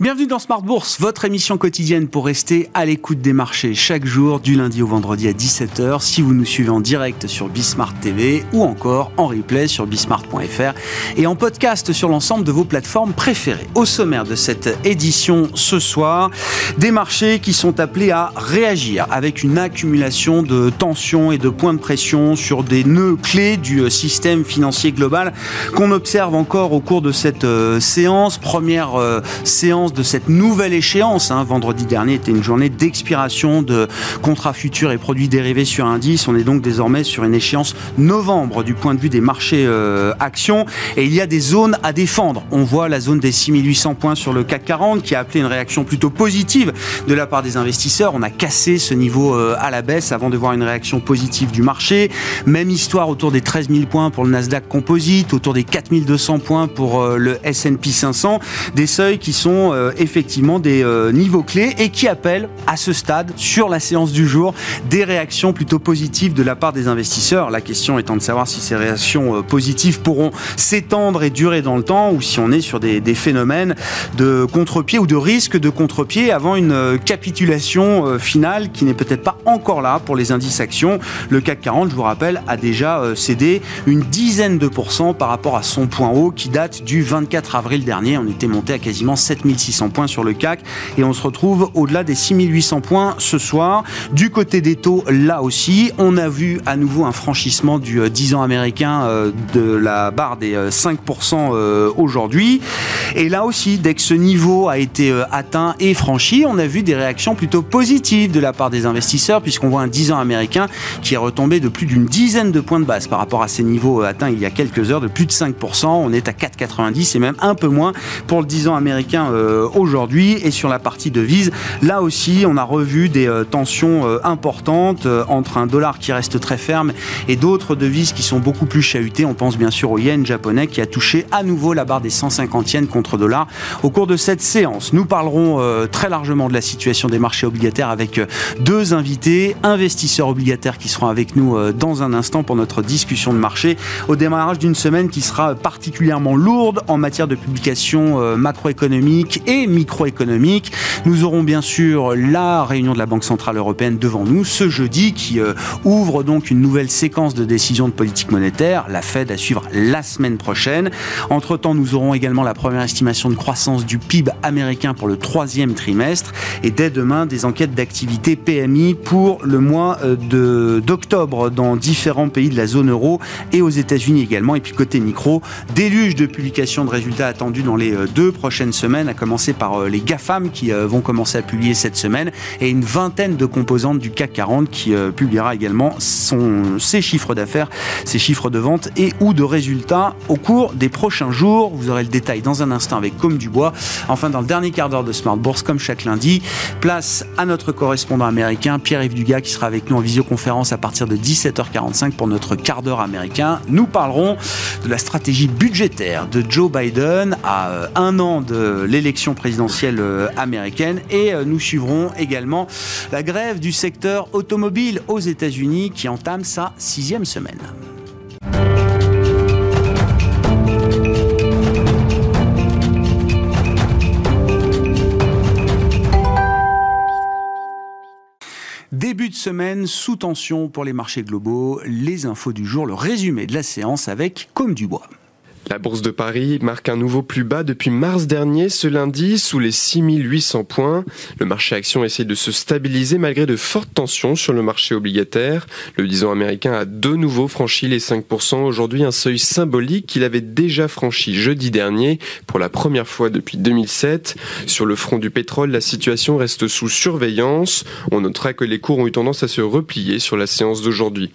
Bienvenue dans Smart Bourse, votre émission quotidienne pour rester à l'écoute des marchés chaque jour du lundi au vendredi à 17h si vous nous suivez en direct sur Bismart TV ou encore en replay sur bismart.fr et en podcast sur l'ensemble de vos plateformes préférées. Au sommaire de cette édition ce soir, des marchés qui sont appelés à réagir avec une accumulation de tensions et de points de pression sur des nœuds clés du système financier global qu'on observe encore au cours de cette euh, séance, première euh, séance de cette nouvelle échéance. Hein. Vendredi dernier était une journée d'expiration de contrats futurs et produits dérivés sur indice. On est donc désormais sur une échéance novembre du point de vue des marchés euh, actions. Et il y a des zones à défendre. On voit la zone des 6800 points sur le CAC 40 qui a appelé une réaction plutôt positive de la part des investisseurs. On a cassé ce niveau euh, à la baisse avant de voir une réaction positive du marché. Même histoire autour des 13 000 points pour le Nasdaq Composite, autour des 4200 points pour euh, le S&P 500. Des seuils qui sont euh, effectivement des euh, niveaux clés et qui appellent à ce stade, sur la séance du jour, des réactions plutôt positives de la part des investisseurs. La question étant de savoir si ces réactions euh, positives pourront s'étendre et durer dans le temps ou si on est sur des, des phénomènes de contre-pied ou de risque de contre-pied avant une capitulation finale qui n'est peut-être pas encore là pour les indices actions. Le CAC 40, je vous rappelle, a déjà cédé une dizaine de pourcents par rapport à son point haut qui date du 24 avril dernier. On était monté à quasiment 7600 600 points sur le CAC et on se retrouve au-delà des 6800 points ce soir. Du côté des taux, là aussi, on a vu à nouveau un franchissement du 10 euh, ans américain euh, de la barre des 5% euh, aujourd'hui. Et là aussi, dès que ce niveau a été atteint et franchi, on a vu des réactions plutôt positives de la part des investisseurs puisqu'on voit un 10 ans américain qui est retombé de plus d'une dizaine de points de base par rapport à ces niveaux atteints il y a quelques heures de plus de 5%. On est à 4,90 et même un peu moins pour le 10 ans américain aujourd'hui. Et sur la partie devise, là aussi, on a revu des euh, tensions euh, importantes entre un dollar qui reste très ferme et d'autres devises qui sont beaucoup plus chahutées. On pense bien sûr au yen japonais qui a touché à nouveau la barre des 150 yens contre dollar au cours de cette séance. Nous parlerons très largement de la situation des marchés obligataires avec deux invités, investisseurs obligataires qui seront avec nous dans un instant pour notre discussion de marché au démarrage d'une semaine qui sera particulièrement lourde en matière de publication macroéconomique et microéconomique. Nous aurons bien sûr la réunion de la Banque Centrale Européenne devant nous ce jeudi qui euh, ouvre donc une nouvelle séquence de décisions de politique monétaire. La Fed à suivre la semaine prochaine. Entre-temps, nous aurons également la première estimation de croissance du PIB américain pour le troisième trimestre et dès demain des enquêtes d'activité PMI pour le mois euh, d'octobre dans différents pays de la zone euro et aux États-Unis également. Et puis côté micro, déluge de publications de résultats attendus dans les euh, deux prochaines semaines, à commencer par euh, les GAFAM qui euh, vont commencer à publier cette semaine et une vingtaine de composantes du CAC 40 qui euh, publiera également son, ses chiffres d'affaires, ses chiffres de vente et ou de résultats au cours des prochains jours. Vous aurez le détail dans un instant avec Comme du Bois. Enfin, dans le dernier quart d'heure de Smart Bourse, comme chaque lundi, place à notre correspondant américain, Pierre-Yves Dugas, qui sera avec nous en visioconférence à partir de 17h45 pour notre quart d'heure américain. Nous parlerons de la stratégie budgétaire de Joe Biden à un an de l'élection présidentielle euh, américaine et euh, nous suivrons également la grève du secteur automobile aux États-Unis qui entame sa sixième semaine. Début de semaine sous tension pour les marchés globaux, les infos du jour, le résumé de la séance avec Comme du Bois. La bourse de Paris marque un nouveau plus bas depuis mars dernier, ce lundi, sous les 6800 points. Le marché action essaie de se stabiliser malgré de fortes tensions sur le marché obligataire. Le 10 ans américain a de nouveau franchi les 5%, aujourd'hui un seuil symbolique qu'il avait déjà franchi jeudi dernier pour la première fois depuis 2007. Sur le front du pétrole, la situation reste sous surveillance. On notera que les cours ont eu tendance à se replier sur la séance d'aujourd'hui.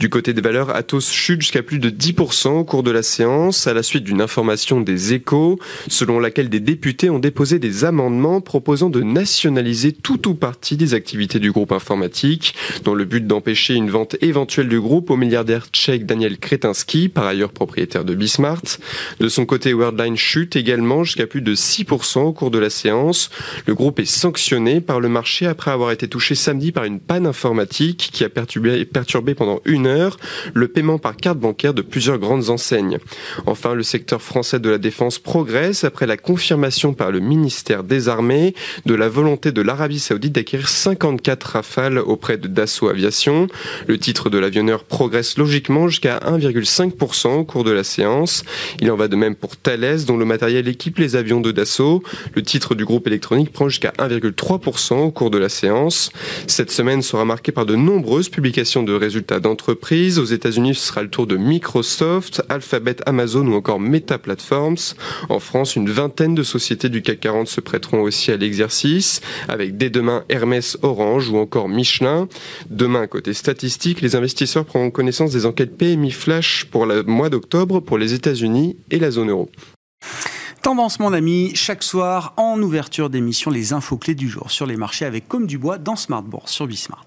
Du côté des valeurs, Atos chute jusqu'à plus de 10% au cours de la séance la suite d'une information des échos selon laquelle des députés ont déposé des amendements proposant de nationaliser tout ou partie des activités du groupe informatique dans le but d'empêcher une vente éventuelle du groupe au milliardaire tchèque Daniel Kretinsky, par ailleurs propriétaire de Bismart. De son côté, Worldline chute également jusqu'à plus de 6% au cours de la séance. Le groupe est sanctionné par le marché après avoir été touché samedi par une panne informatique qui a perturbé, perturbé pendant une heure le paiement par carte bancaire de plusieurs grandes enseignes. Enfin, Le secteur français de la défense progresse après la confirmation par le ministère des Armées de la volonté de l'Arabie Saoudite d'acquérir 54 rafales auprès de Dassault Aviation. Le titre de l'avionneur progresse logiquement jusqu'à 1,5% au cours de la séance. Il en va de même pour Thales, dont le matériel équipe les avions de Dassault. Le titre du groupe électronique prend jusqu'à 1,3% au cours de la séance. Cette semaine sera marquée par de nombreuses publications de résultats d'entreprises. Aux États-Unis, ce sera le tour de Microsoft, Alphabet, Amazon ou encore Meta Platforms. En France, une vingtaine de sociétés du CAC 40 se prêteront aussi à l'exercice, avec dès demain Hermès, Orange ou encore Michelin. Demain, côté statistique, les investisseurs prendront connaissance des enquêtes PMI Flash pour le mois d'octobre pour les États-Unis et la zone euro. Tendance, mon ami, chaque soir en ouverture d'émission, les infos clés du jour sur les marchés avec Comme du Bois dans Smart Bourse sur Bismart.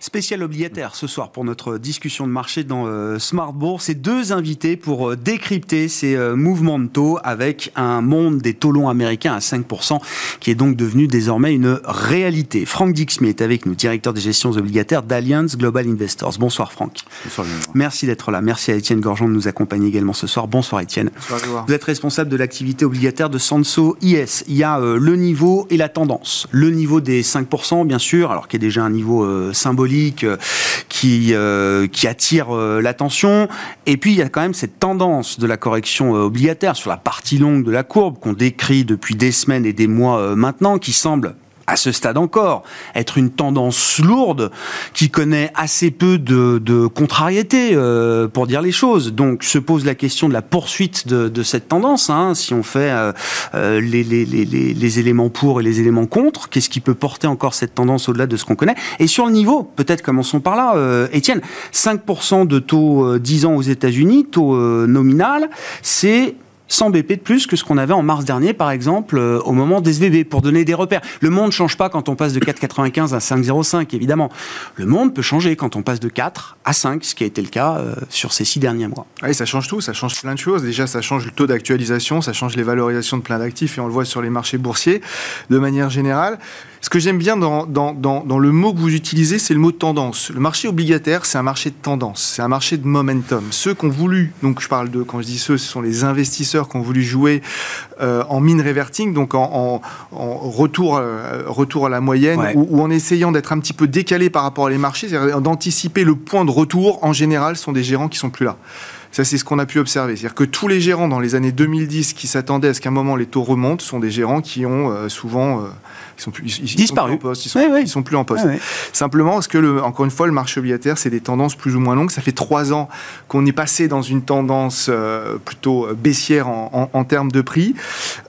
Spécial obligataire ce soir pour notre discussion de marché dans euh, Smart Bourse. Et deux invités pour euh, décrypter ces euh, mouvements de taux avec un monde des taux longs américains à 5% qui est donc devenu désormais une réalité. Franck Dixmy est avec nous, directeur des gestions obligataires d'Allianz Global Investors. Bonsoir Franck. Bonsoir. Merci d'être là. Merci à Étienne Gorgeon de nous accompagner également ce soir. Bonsoir Étienne. Bonsoir. Vous êtes responsable de l'activité obligataire de Sanso IS. Il y a le niveau et la tendance. Le niveau des 5% bien sûr, alors qui est déjà un niveau symbolique euh, qui, euh, qui attire euh, l'attention. Et puis, il y a quand même cette tendance de la correction obligataire sur la partie longue de la courbe qu'on décrit depuis des semaines et des mois maintenant, qui semble à ce stade encore, être une tendance lourde qui connaît assez peu de, de contrariété, euh, pour dire les choses. Donc se pose la question de la poursuite de, de cette tendance. Hein, si on fait euh, euh, les, les, les, les, éléments pour et les éléments contre, qu'est-ce qui peut porter encore cette tendance au-delà de ce qu'on connaît? Et sur le niveau, peut-être commençons par là, euh, Étienne, 5% de taux 10 ans aux États-Unis, taux nominal, c'est 100 BP de plus que ce qu'on avait en mars dernier, par exemple, euh, au moment des SVB, pour donner des repères. Le monde ne change pas quand on passe de 4,95 à 5,05, évidemment. Le monde peut changer quand on passe de 4 à 5, ce qui a été le cas euh, sur ces six derniers mois. Oui, ça change tout, ça change plein de choses. Déjà, ça change le taux d'actualisation, ça change les valorisations de plein d'actifs, et on le voit sur les marchés boursiers de manière générale. Ce que j'aime bien dans, dans, dans, dans, le mot que vous utilisez, c'est le mot tendance. Le marché obligataire, c'est un marché de tendance, c'est un marché de momentum. Ceux qui ont voulu, donc je parle de, quand je dis ceux, ce sont les investisseurs qui ont voulu jouer euh, en mine reverting, donc en, en, en retour, euh, retour à la moyenne, ouais. ou, ou, en essayant d'être un petit peu décalé par rapport à les marchés, c'est-à-dire d'anticiper le point de retour, en général, sont des gérants qui sont plus là. Ça, c'est ce qu'on a pu observer. C'est-à-dire que tous les gérants dans les années 2010 qui s'attendaient à ce qu'à un moment les taux remontent sont des gérants qui ont euh, souvent... Euh, ils sont plus, ils, ils disparu. Sont plus en poste, ils, sont, ils plus en poste. Simplement parce que, le, encore une fois, le marché obligataire, c'est des tendances plus ou moins longues? Ça fait trois ans qu'on est passé dans une tendance euh, plutôt baissière en, en, en, termes de prix.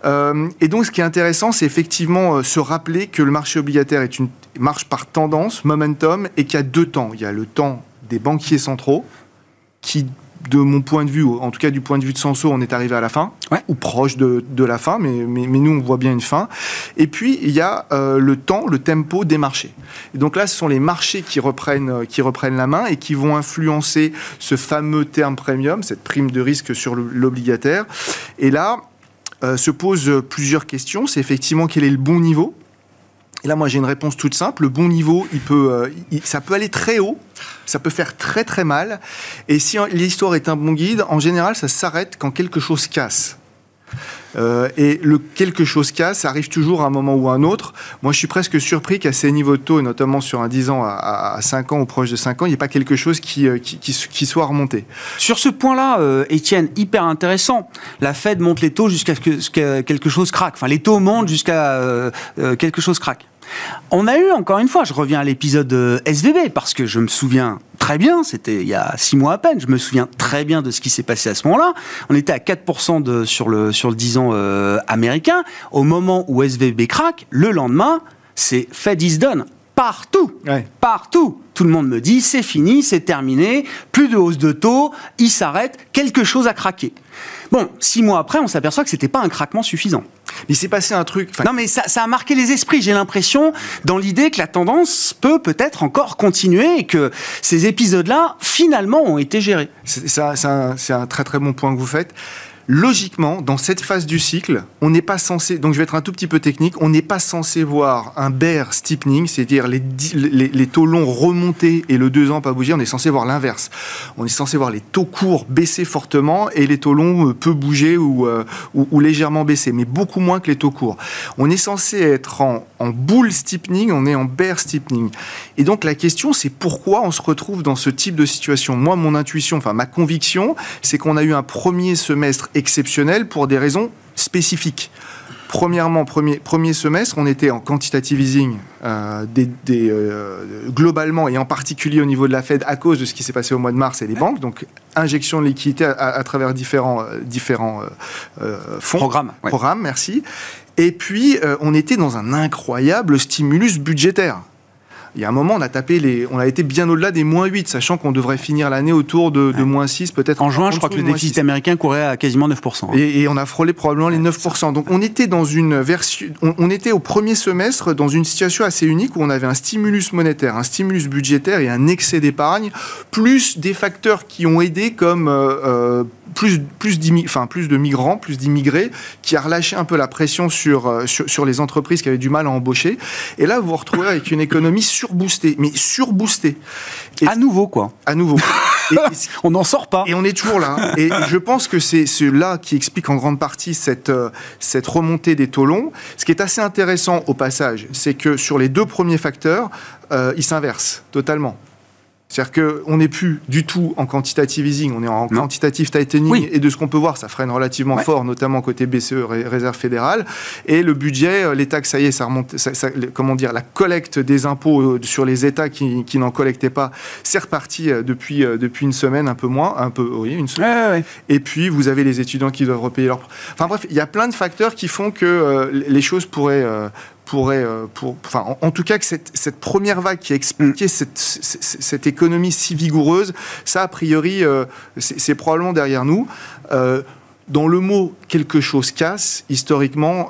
Euh, et donc, ce qui est intéressant, c'est effectivement euh, se rappeler que le marché obligataire est une marche par tendance, momentum, et qu'il y a deux temps. Il y a le temps des banquiers centraux qui de mon point de vue, en tout cas du point de vue de Sanso, on est arrivé à la fin, ouais. ou proche de, de la fin, mais, mais, mais, nous, on voit bien une fin. Et puis, il y a euh, le temps, le tempo des marchés. Et donc là, ce sont les marchés qui reprennent, qui reprennent la main et qui vont influencer ce fameux terme premium, cette prime de risque sur l'obligataire. Et là, euh, se posent plusieurs questions. C'est effectivement quel est le bon niveau et là, moi, j'ai une réponse toute simple. Le bon niveau, il peut, euh, il, ça peut aller très haut, ça peut faire très très mal. Et si l'histoire est un bon guide, en général, ça s'arrête quand quelque chose casse. Euh, et le quelque chose casse, ça arrive toujours à un moment ou à un autre. Moi, je suis presque surpris qu'à ces niveaux de taux, et notamment sur un 10 ans à, à 5 ans ou proche de 5 ans, il n'y ait pas quelque chose qui, qui, qui, qui, soit remonté. Sur ce point-là, euh, Étienne, hyper intéressant. La Fed monte les taux jusqu'à ce que, que, quelque chose craque. Enfin, les taux montent jusqu'à euh, quelque chose craque. On a eu, encore une fois, je reviens à l'épisode SVB, parce que je me souviens très bien, c'était il y a six mois à peine, je me souviens très bien de ce qui s'est passé à ce moment-là. On était à 4% de, sur, le, sur le 10 ans euh, américain. Au moment où SVB craque, le lendemain, c'est Fed is done. Partout, ouais. partout. Tout le monde me dit, c'est fini, c'est terminé, plus de hausse de taux, il s'arrête, quelque chose a craqué. Bon, six mois après, on s'aperçoit que c'était pas un craquement suffisant. Il s'est passé un truc. Non, mais ça, ça, a marqué les esprits. J'ai l'impression, dans l'idée que la tendance peut peut-être encore continuer et que ces épisodes-là, finalement, ont été gérés. C'est un, un, très très bon point que vous faites. Logiquement, dans cette phase du cycle, on n'est pas censé, donc je vais être un tout petit peu technique, on n'est pas censé voir un bear steepening, c'est-à-dire les, taux longs remonter et le 2 ans pas bouger, on est censé voir l'inverse. On est censé voir les taux courts baisser fortement et les taux longs euh, peu bouger euh, ou, ou, légèrement baisser, mais beaucoup moins que les taux courts. On est censé être en, en bull steepening, on est en bear steepening. Et donc la question, c'est pourquoi on se retrouve dans ce type de situation? Moi, mon intuition, enfin ma conviction, c'est qu'on a eu un premier semestre exceptionnel pour des raisons spécifiques. Premièrement, premier, premier semestre, on était en quantitative easing euh, des, euh, globalement et en particulier au niveau de la Fed à cause de ce qui s'est passé au mois de mars et les banques. Donc, injection de liquidité à, travers différents, euh, différents fonds. Programmes. Programmes, merci. Et puis, on était dans un incroyable stimulus budgétaire il y a un moment, on a tapé les, on a été bien au-delà des moins 8, sachant qu'on devrait finir l'année autour de, moins 6, peut-être. En juin, je crois que le déficit américain courait à quasiment 9%. Et, on a frôlé probablement les 9%. Donc on était dans une version, on, était au premier semestre dans une situation assez unique où on avait un stimulus monétaire, un stimulus budgétaire et un excès d'épargne, plus des facteurs qui ont aidé comme euh, euh, plus, plus, enfin, plus de migrants, plus d'immigrés, qui a relâché un peu la pression sur, euh, sur, sur, les entreprises qui avaient du mal à embaucher. Et là, vous vous retrouvez avec une économie surboostée, mais surboostée. Et à nouveau, quoi. À nouveau. on n'en sort pas. Et on est toujours là. Et je pense que c'est cela qui explique en grande partie cette, euh, cette remontée des taux longs. Ce qui est assez intéressant au passage, c'est que sur les deux premiers facteurs, euh, ils s'inversent totalement. C'est-à-dire qu'on n'est plus du tout en quantitative easing, on est en quantitative tightening, et de ce qu'on peut voir, ça freine relativement fort, notamment côté BCE, Réserve fédérale. Et le budget, euh, l'État, ça y est, ça remonte, comment dire, la collecte des impôts euh, sur les États qui, n'en collectaient pas, c'est reparti euh, depuis, depuis une semaine, un peu moins, un peu, oui, une semaine. et puis, vous avez les étudiants qui doivent repayer leur... Enfin bref, il y a plein de facteurs qui font que les choses pourraient, pourrait, euh, pour, enfin, en, tout cas, que cette, cette, première vague qui a expliqué mm. cette, cette, économie si vigoureuse, ça, a priori, euh, c'est probablement derrière nous. Euh, dans le mot quelque chose casse, historiquement,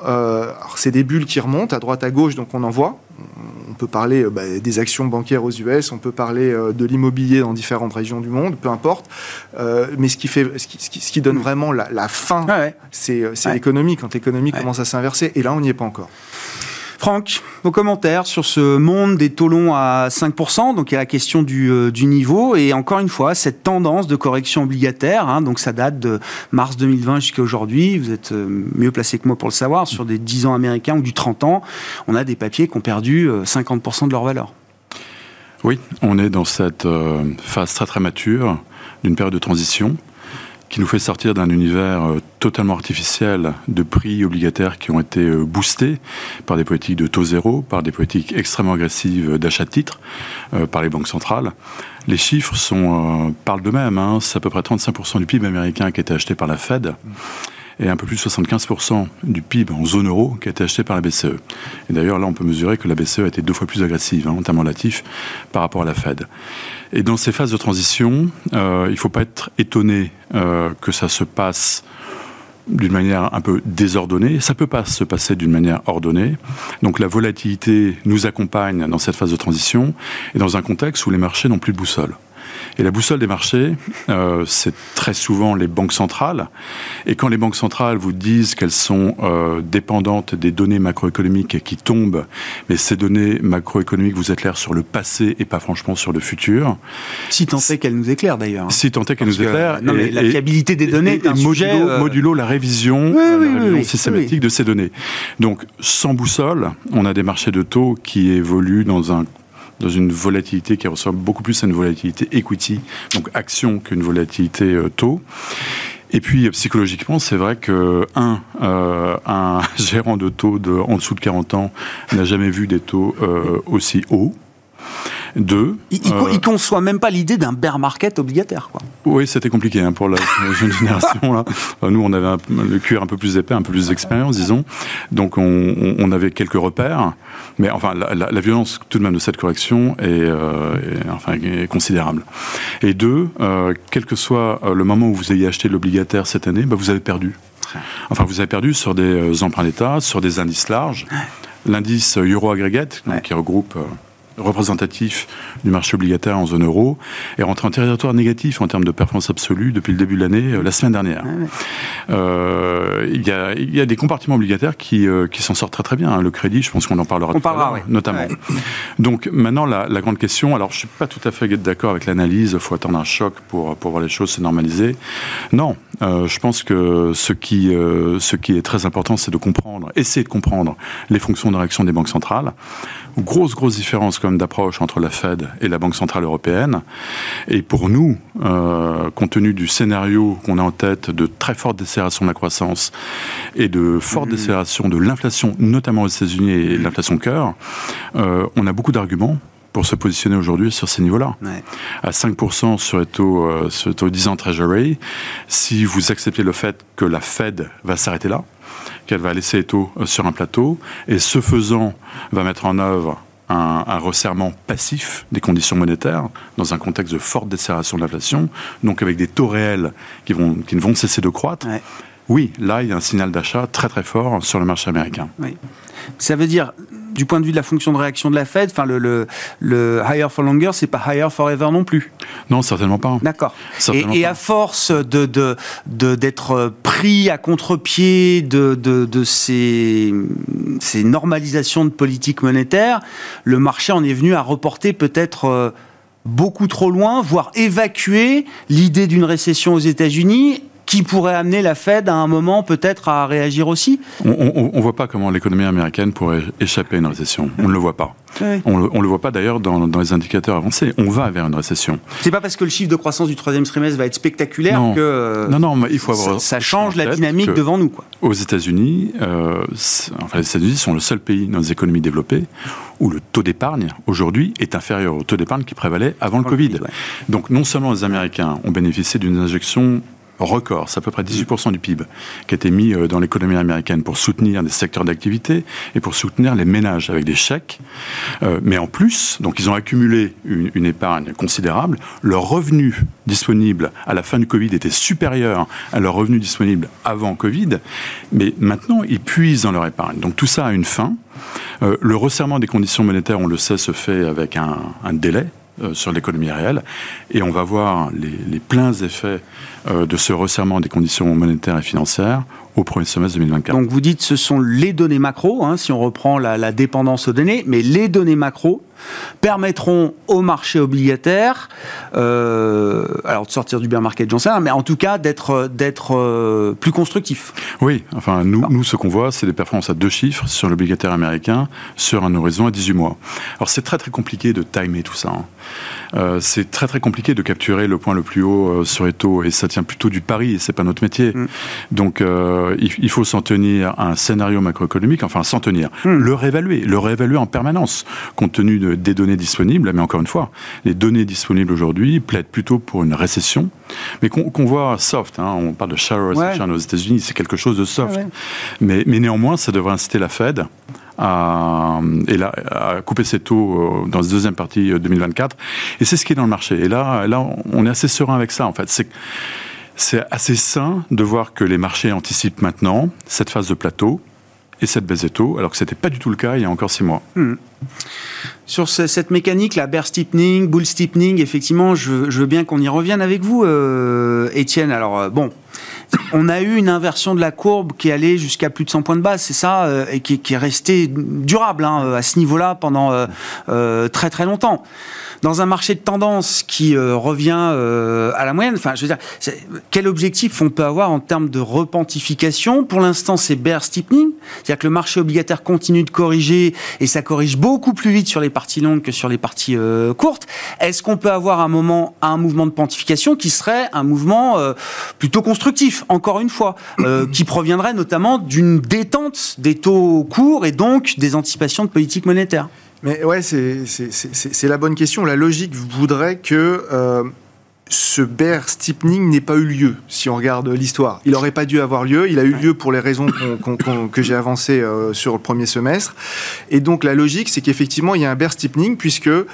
c'est des bulles qui remontent à droite à gauche, donc on en voit. On peut parler bah, des actions bancaires aux US, on peut parler de l'immobilier dans différentes régions du monde, peu importe. mais ce qui, fait, ce qui, ce qui donne mm. vraiment la, fin, c'est l'économie, quand l'économie commence à s'inverser. Et là, on n'y est pas encore. Franck, vos commentaires sur ce monde des taux longs à 5%, donc il y a la question du, euh, du niveau, et encore une fois, cette tendance de correction obligataire, hein, donc ça date de mars 2020 jusqu'à aujourd'hui, vous êtes euh, mieux placé que moi pour le savoir, sur des 10 ans américains ou du 30 ans, on a des papiers qui ont perdu 50% euh, de leur valeur. Oui, on est dans cette phase très très mature d'une période de transition qui nous fait sortir d'un univers euh, totalement artificiel de prix obligataires qui ont été euh, boostés par des politiques de taux zéro, par des politiques extrêmement agressives d'achat de titres euh, par les banques centrales. Les chiffres sont, parlent d'eux-mêmes. Hein. C'est à peu près 35% du PIB américain qui a été acheté par la Fed et un peu plus de 75% du PIB en zone euro qui a été acheté par la BCE. Et d'ailleurs, là, on peut mesurer que la BCE a été deux fois plus agressive hein, en par rapport à la Fed. Et dans ces phases de transition, euh, il ne faut pas être étonné euh, que ça se passe d'une manière un peu désordonnée. Ça peut pas se passer d'une manière ordonnée. Donc la volatilité nous accompagne dans cette phase de transition et dans un contexte où les marchés n'ont plus de boussole. Et la boussole des marchés, euh, c'est très souvent les banques centrales. Et quand les banques centrales vous disent qu'elles sont euh, dépendantes des données macroéconomiques qui tombent, mais ces données macroéconomiques vous éclairent sur le passé et pas franchement sur le futur. Si tant est qu'elles nous éclairent d'ailleurs. Si tant est qu'elles nous éclairent. Non, mais la fiabilité des données est un modulo, sujet, euh, modulo la révision, la systématique de ces données. Donc sans boussole, on a des marchés de taux qui évoluent dans un dans une volatilité qui ressemble beaucoup plus à une volatilité equity, donc action qu'une volatilité euh, taux. Et puis psychologiquement, c'est vrai que un, euh, un gérant de taux de en dessous de 40 ans n'a jamais vu des taux euh, aussi hauts. Deux, il, il, conçoit même pas l'idée d'un bear market obligataire. Quoi. Oui, c'était compliqué hein, pour la jeune génération. Là. Nous, on avait le cuir un peu plus épais, un peu plus d'expérience, disons. Donc, on, on, avait quelques repères. Mais enfin, la, la, violence tout de même de cette correction est, euh, enfin, est considérable. Et deux, euh, quel que soit euh, le moment où vous ayez acheté l'obligataire cette année, bah, vous avez perdu. Enfin, vous avez perdu sur des emprunts d'État, sur des indices larges. L'indice Euro Aggregate, qui regroupe représentatif du marché obligataire en zone euro, est rentré en territoire négatif en termes de performance absolue depuis le début de l'année, euh, la semaine dernière. Ah euh, il, y a, il, y a, des compartiments obligataires qui, euh, qui s'en sortent très très bien. Hein. Le crédit, je pense qu'on en parlera, tout à l'heure, notamment. Donc maintenant, la, la, grande question, alors je suis pas tout à fait d'accord avec l'analyse, il faut attendre un choc pour, pour voir les choses se normaliser. Non, euh, je pense que ce qui, euh, ce qui est très important, c'est de comprendre, essayer de comprendre les fonctions de réaction des banques centrales. Grosse, grosse différence quand même d'approche entre la Fed et la Banque Centrale Européenne. Et pour nous, euh, compte tenu du scénario qu'on a en tête de très forte décélération de la croissance et de forte mmh. décélération de l'inflation, notamment aux États-Unis et l'inflation cœur, on a beaucoup d'arguments pour se positionner aujourd'hui sur ces niveaux-là. À 5% sur les taux, euh, sur les taux 10 ans Treasury, si vous acceptez le fait que la Fed va s'arrêter là, qu'elle va laisser les taux euh, sur un plateau, et ce faisant, va mettre en œuvre un, un, resserrement passif des conditions monétaires dans un contexte de forte décélération de l'inflation, donc avec des taux réels qui, vont, qui ne vont cesser de croître. Oui, là, il y a un signal d'achat très très fort sur le marché américain. Oui. Ça veut dire, du point de vue de la fonction de réaction de la Fed, enfin le, le, le higher for longer, c'est pas higher forever non plus. Non, certainement pas. D'accord. Et, et, à force de d'être de, pris à contre-pied de, de, de ces, ces normalisations de politique monétaire, le marché en est venu à reporter peut-être euh, beaucoup trop loin, voire évacuer l'idée d'une récession aux États-Unis qui pourrait amener la Fed à un moment peut-être à réagir aussi On ne voit pas comment l'économie américaine pourrait échapper à une récession. On ne le voit pas. On ne le, voit pas d'ailleurs dans, dans, les indicateurs avancés. On va vers une récession. C'est pas parce que le chiffre de croissance du troisième trimestre va être spectaculaire que non, non, mais il faut avoir ça, ça change la dynamique devant nous. Quoi. Aux États-Unis, euh, enfin les États-Unis sont le seul pays dans les économies développées où le taux d'épargne aujourd'hui est inférieur au taux d'épargne qui prévalait avant, le Covid. ouais. Donc non seulement les Américains ont bénéficié d'une injection record, c'est à peu près 18% du PIB qui a été mis euh, dans l'économie américaine pour soutenir des secteurs d'activité et pour soutenir les ménages avec des chèques. Euh, mais en plus, donc ils ont accumulé une, épargne considérable. Leur revenu disponible à la fin du Covid était supérieur à leur revenu disponible avant Covid. Mais maintenant, ils puisent dans leur épargne. Donc tout ça a une fin. Euh, le resserrement des conditions monétaires, on le sait, se fait avec un, délai sur l'économie réelle. Et on va voir les, pleins effets de ce resserrement des conditions monétaires et financières au premier semestre 2024. Donc vous dites ce sont les données macro, hein, si on reprend la, dépendance aux données, mais les données macro permettront au marché obligataire, euh, alors de sortir du bear market, j'en sais rien, mais en tout cas d'être d'être euh, plus constructif. Oui, enfin nous, nous ce qu'on voit, c'est des performances à deux chiffres sur l'obligataire américain sur un horizon à 18 mois. Alors c'est très très compliqué de timer tout ça. Hein. Euh, c'est très très compliqué de capturer le point le plus haut sur les taux et ça tient plutôt du pari et c'est pas notre métier. Mm. Donc il, il, faut s'en tenir à un scénario macroéconomique, enfin s'en tenir, mm. le réévaluer, le réévaluer en permanence compte tenu de, des données disponibles. Mais encore une fois, les données disponibles aujourd'hui plaident plutôt pour une récession, mais qu'on qu voit soft. Hein, on parle de shallow recession ouais. aux États-Unis, c'est quelque chose de soft. Ouais. Mais, mais néanmoins, ça devrait inciter la Fed à, et là, à couper ses taux dans la deuxième partie 2024. Et c'est ce qui est dans le marché. Et là, là, on est assez serein avec ça, en fait. C'est c'est assez sain de voir que les marchés anticipent maintenant cette phase de plateau et cette baisse des alors que ce n'était pas du tout le cas il y a encore six mois. Mmh. Sur ce, cette mécanique, la bear steepening, bull steepening, effectivement, je, je veux bien qu'on y revienne avec vous, euh, Étienne. Alors, euh, bon, on a eu une inversion de la courbe qui allait jusqu'à plus de 100 points de base, c'est ça, euh, et qui, qui, est restée durable hein, à ce niveau-là pendant euh, euh, très très longtemps. Dans un marché de tendance qui euh, revient euh, à la moyenne, enfin, je veux dire, quel objectif on peut avoir en termes de repentification? Pour l'instant, c'est bear steepening, c'est-à-dire que le marché obligataire continue de corriger et ça corrige beaucoup plus vite sur les parties longues que sur les parties euh, courtes. Est-ce qu'on peut avoir un moment, un mouvement de pontification qui serait un mouvement plutôt constructif, encore une fois, qui proviendrait notamment d'une détente des taux courts et donc des anticipations de politique monétaire mais ouais, c'est la bonne question. La logique voudrait que euh, ce bear steepening n'ait pas eu lieu, si on regarde l'histoire. Il n'aurait pas dû avoir lieu. Il a eu lieu pour les raisons qu qu que j'ai avancées euh, sur le premier semestre. Et donc la logique, c'est qu'effectivement, il y a un bear steepening, puisque, euh,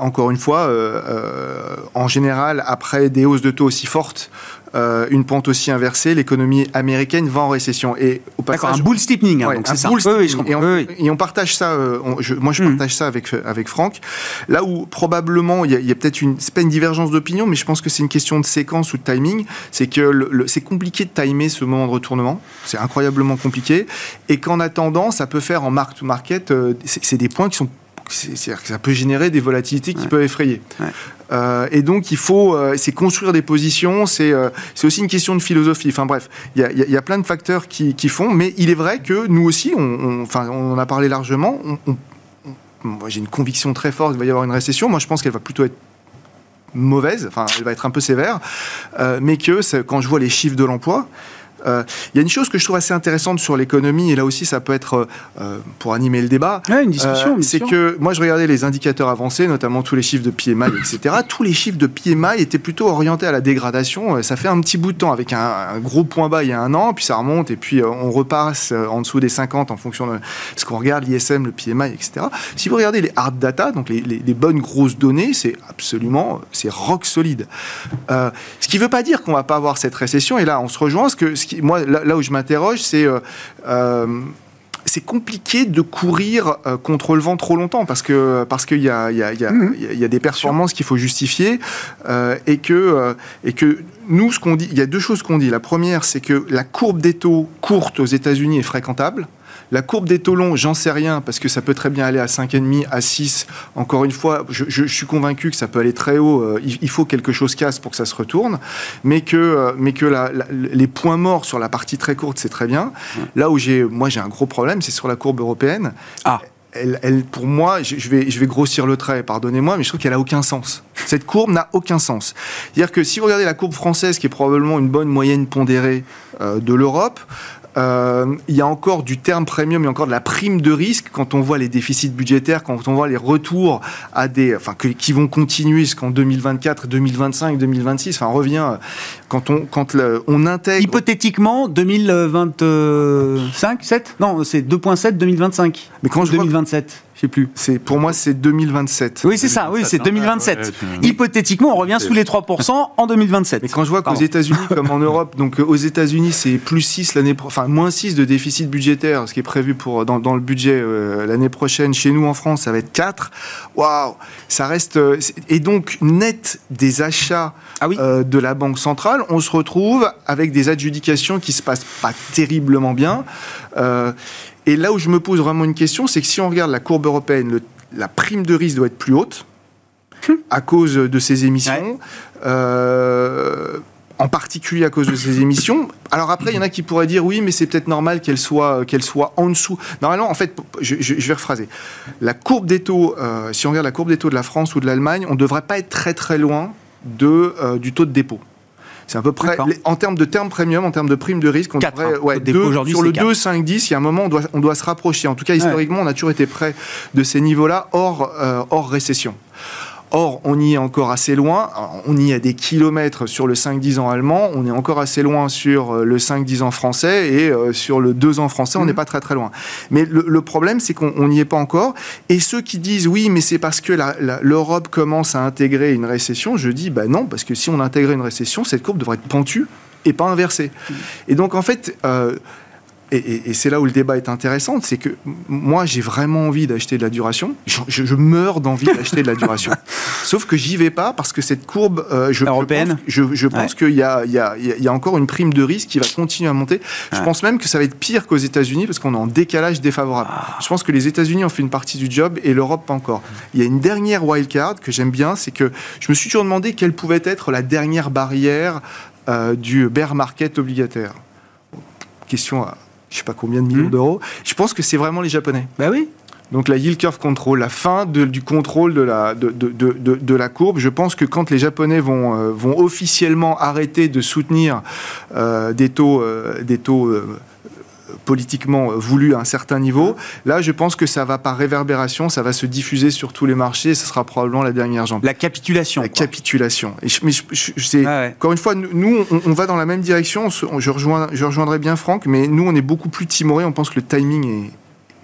encore une fois, euh, en général, après des hausses de taux aussi fortes, euh, une pente aussi inversée, l'économie américaine va en récession. Et au passage, un bull steepening, hein, donc c'est ça. et, on, partage ça. Euh, moi, je hmm. partage ça avec avec Franck. Là où probablement il y a, peut-être une, c'est pas une divergence d'opinion, mais je pense que c'est une question de séquence ou de timing. C'est que c'est compliqué de timer ce moment de retournement. C'est incroyablement compliqué. Et qu'en attendant, ça peut faire en mark to market, euh, c'est des points qui sont c'est-à-dire que ça peut générer des volatilités qui peuvent effrayer. Euh, et donc, il faut, euh, c'est construire des positions, c'est euh, aussi une question de philosophie. Enfin bref, il y a, y a, plein de facteurs qui, qui, font, mais il est vrai que nous aussi, on, enfin, on en a parlé largement, on, j'ai une conviction très forte qu'il va y avoir une récession. Moi, je pense qu'elle va plutôt être mauvaise, enfin, elle va être un peu sévère, mais que quand je vois les chiffres de l'emploi, euh, il y a une chose que je trouve assez intéressante sur l'économie, et là aussi ça peut être euh, pour animer le débat. une discussion. Euh, c'est que moi je regardais les indicateurs avancés, notamment tous les chiffres de PMI, etc. tous les chiffres de PMI étaient plutôt orientés à la dégradation. Ça fait un petit bout de temps avec un, gros point bas il y a un an, puis ça remonte, et puis on repasse en dessous des 50 en fonction de ce qu'on regarde, l'ISM, le PMI, etc. Si vous regardez les hard data, donc les, les, bonnes grosses données, c'est absolument, c'est rock solide. ce qui ne veut pas dire qu'on va pas avoir cette récession, et là on se rejoint, parce que moi, là, où je m'interroge, c'est euh, euh, c'est compliqué de courir euh, contre le vent trop longtemps parce que parce qu'il y a, y, a, y, a, mhm. y a des performances qu'il faut justifier et que et que nous ce qu'on dit il y a deux choses qu'on dit. La première c'est que la courbe des taux courte aux États-Unis est fréquentable la courbe des taux longs, j'en sais rien, parce que ça peut très bien aller à 5,5, à 6. Encore une fois, je, suis convaincu que ça peut aller très haut. Euh, il, faut quelque chose casse pour que ça se retourne. Mais que, euh, mais que les points morts sur la partie très courte, c'est très bien. Là où j'ai, moi, j'ai un gros problème, c'est sur la courbe européenne. Ah. Elle, pour moi, je, vais, je vais grossir le trait, pardonnez-moi, mais je trouve qu'elle a aucun sens. Cette courbe n'a aucun sens. C'est-à-dire que si vous regardez la courbe française, qui est probablement une bonne moyenne pondérée euh, de l'Europe, euh, il y a encore du terme premium, il y a encore de la prime de risque quand on voit les déficits budgétaires, quand on voit les retours à des, enfin, qui vont continuer jusqu'en 2024, 2025, 2026. Enfin, on revient quand on, quand on intègre. Hypothétiquement, 2025, 7 Non, c'est 2,7 2025. Mais quand je 2027 je sais plus. C'est pour moi c'est 2027. Oui, c'est ça. Oui, c'est 2027. Hypothétiquement, on revient sous les 3% en 2027. Mais quand je vois qu'aux États-Unis comme en Europe, donc euh, aux États-Unis, c'est plus 6 l'année enfin moins 6 de déficit budgétaire, ce qui est prévu pour dans, dans le budget euh, l'année prochaine. Chez nous en France, ça va être 4. Waouh, ça reste euh, et donc net des achats ah oui. de la banque centrale, on se retrouve avec des adjudications qui se passent pas terriblement bien. Et là où je me pose vraiment une question, c'est que si on regarde la courbe européenne, la prime de risque doit être plus haute hum. à cause de ces émissions. Euh, en particulier à cause de ces émissions. Alors après, il y en a qui pourraient dire oui, mais c'est peut-être normal qu'elle soit, qu'elle soit en dessous. Normalement, en fait, je, vais rephraser. La courbe des taux, euh, si on regarde la courbe des taux de la France ou de l'Allemagne, on ne devrait pas être très très loin de, euh, du taux de dépôt. C'est à peu près, en termes de termes premium, en termes de prime de risque, on devrait, hein. ouais, sur le 2, 5, 10, il y a un moment, on doit, on doit se rapprocher. En tout cas, historiquement, on a toujours été près de ces niveaux-là, hors, euh, hors récession. Or, on y est encore assez loin. On y est des kilomètres sur le 5-10 ans allemand. On est encore assez loin sur euh, le 5-10 ans français. Et euh, sur le 2 ans français, on n'est mhm. pas très très loin. Mais le, problème, c'est qu'on n'y est pas encore. Et ceux qui disent oui, mais c'est parce que l'Europe commence à intégrer une récession, je dis bah non, parce que si on intégrait une récession, cette courbe devrait être pentue et pas inversée. Et donc, en fait, euh, et, c'est là où le débat est intéressant, c'est que moi j'ai vraiment envie d'acheter de la duration. Je, meurs d'envie d'acheter de la duration. Sauf que j'y vais pas parce que cette courbe, euh, je, européenne, je, pense, qu'il y a, il y, a, il y a encore une prime de risque qui va continuer à monter. Je pense même que ça va être pire qu'aux États-Unis parce qu'on est en décalage défavorable. Ah. Je pense que les États-Unis ont fait une partie du job et l'Europe pas encore. Il y a une dernière wildcard que j'aime bien, c'est que je me suis toujours demandé quelle pouvait être la dernière barrière euh, du bear market obligataire. Question à je sais pas combien de millions hmm. d'euros. Je pense que c'est vraiment les Japonais. Bah oui. Donc la yield curve control, la fin du contrôle de la, de, de, de, de, la courbe. Je pense que quand les Japonais vont, euh, vont officiellement arrêter de soutenir euh, des taux, euh, des taux politiquement voulu à un certain niveau. Là, je pense que ça va par réverbération, ça va se diffuser sur tous les marchés, et ce sera probablement la dernière jambe. La capitulation. La capitulation. Et je, mais je, ah Encore une fois, nous, on, va dans la même direction. je, rejoins, je rejoindrai bien Franck, mais nous, on est beaucoup plus timorés. On pense que le timing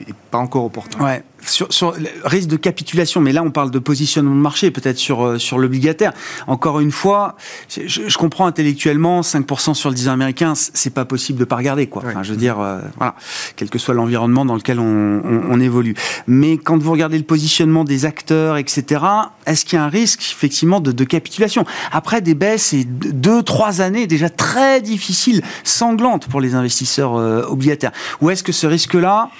est, pas encore opportun. Ouais. Sur, sur risque de capitulation, mais là on parle de positionnement de marché, peut-être sur, euh, sur l'obligataire. Encore une fois, je, je, comprends intellectuellement, 5% sur le 10 ans américain, c'est pas possible de pas regarder, quoi. Enfin, je veux dire, euh, voilà, quel que soit l'environnement dans lequel on, on, on, évolue. Mais quand vous regardez le positionnement des acteurs, etc., est-ce qu'il y a un risque, effectivement, de, de capitulation? Après des baisses et deux, trois années déjà très difficiles, sanglantes pour les investisseurs euh, obligataires. Ou est-ce que ce risque-là,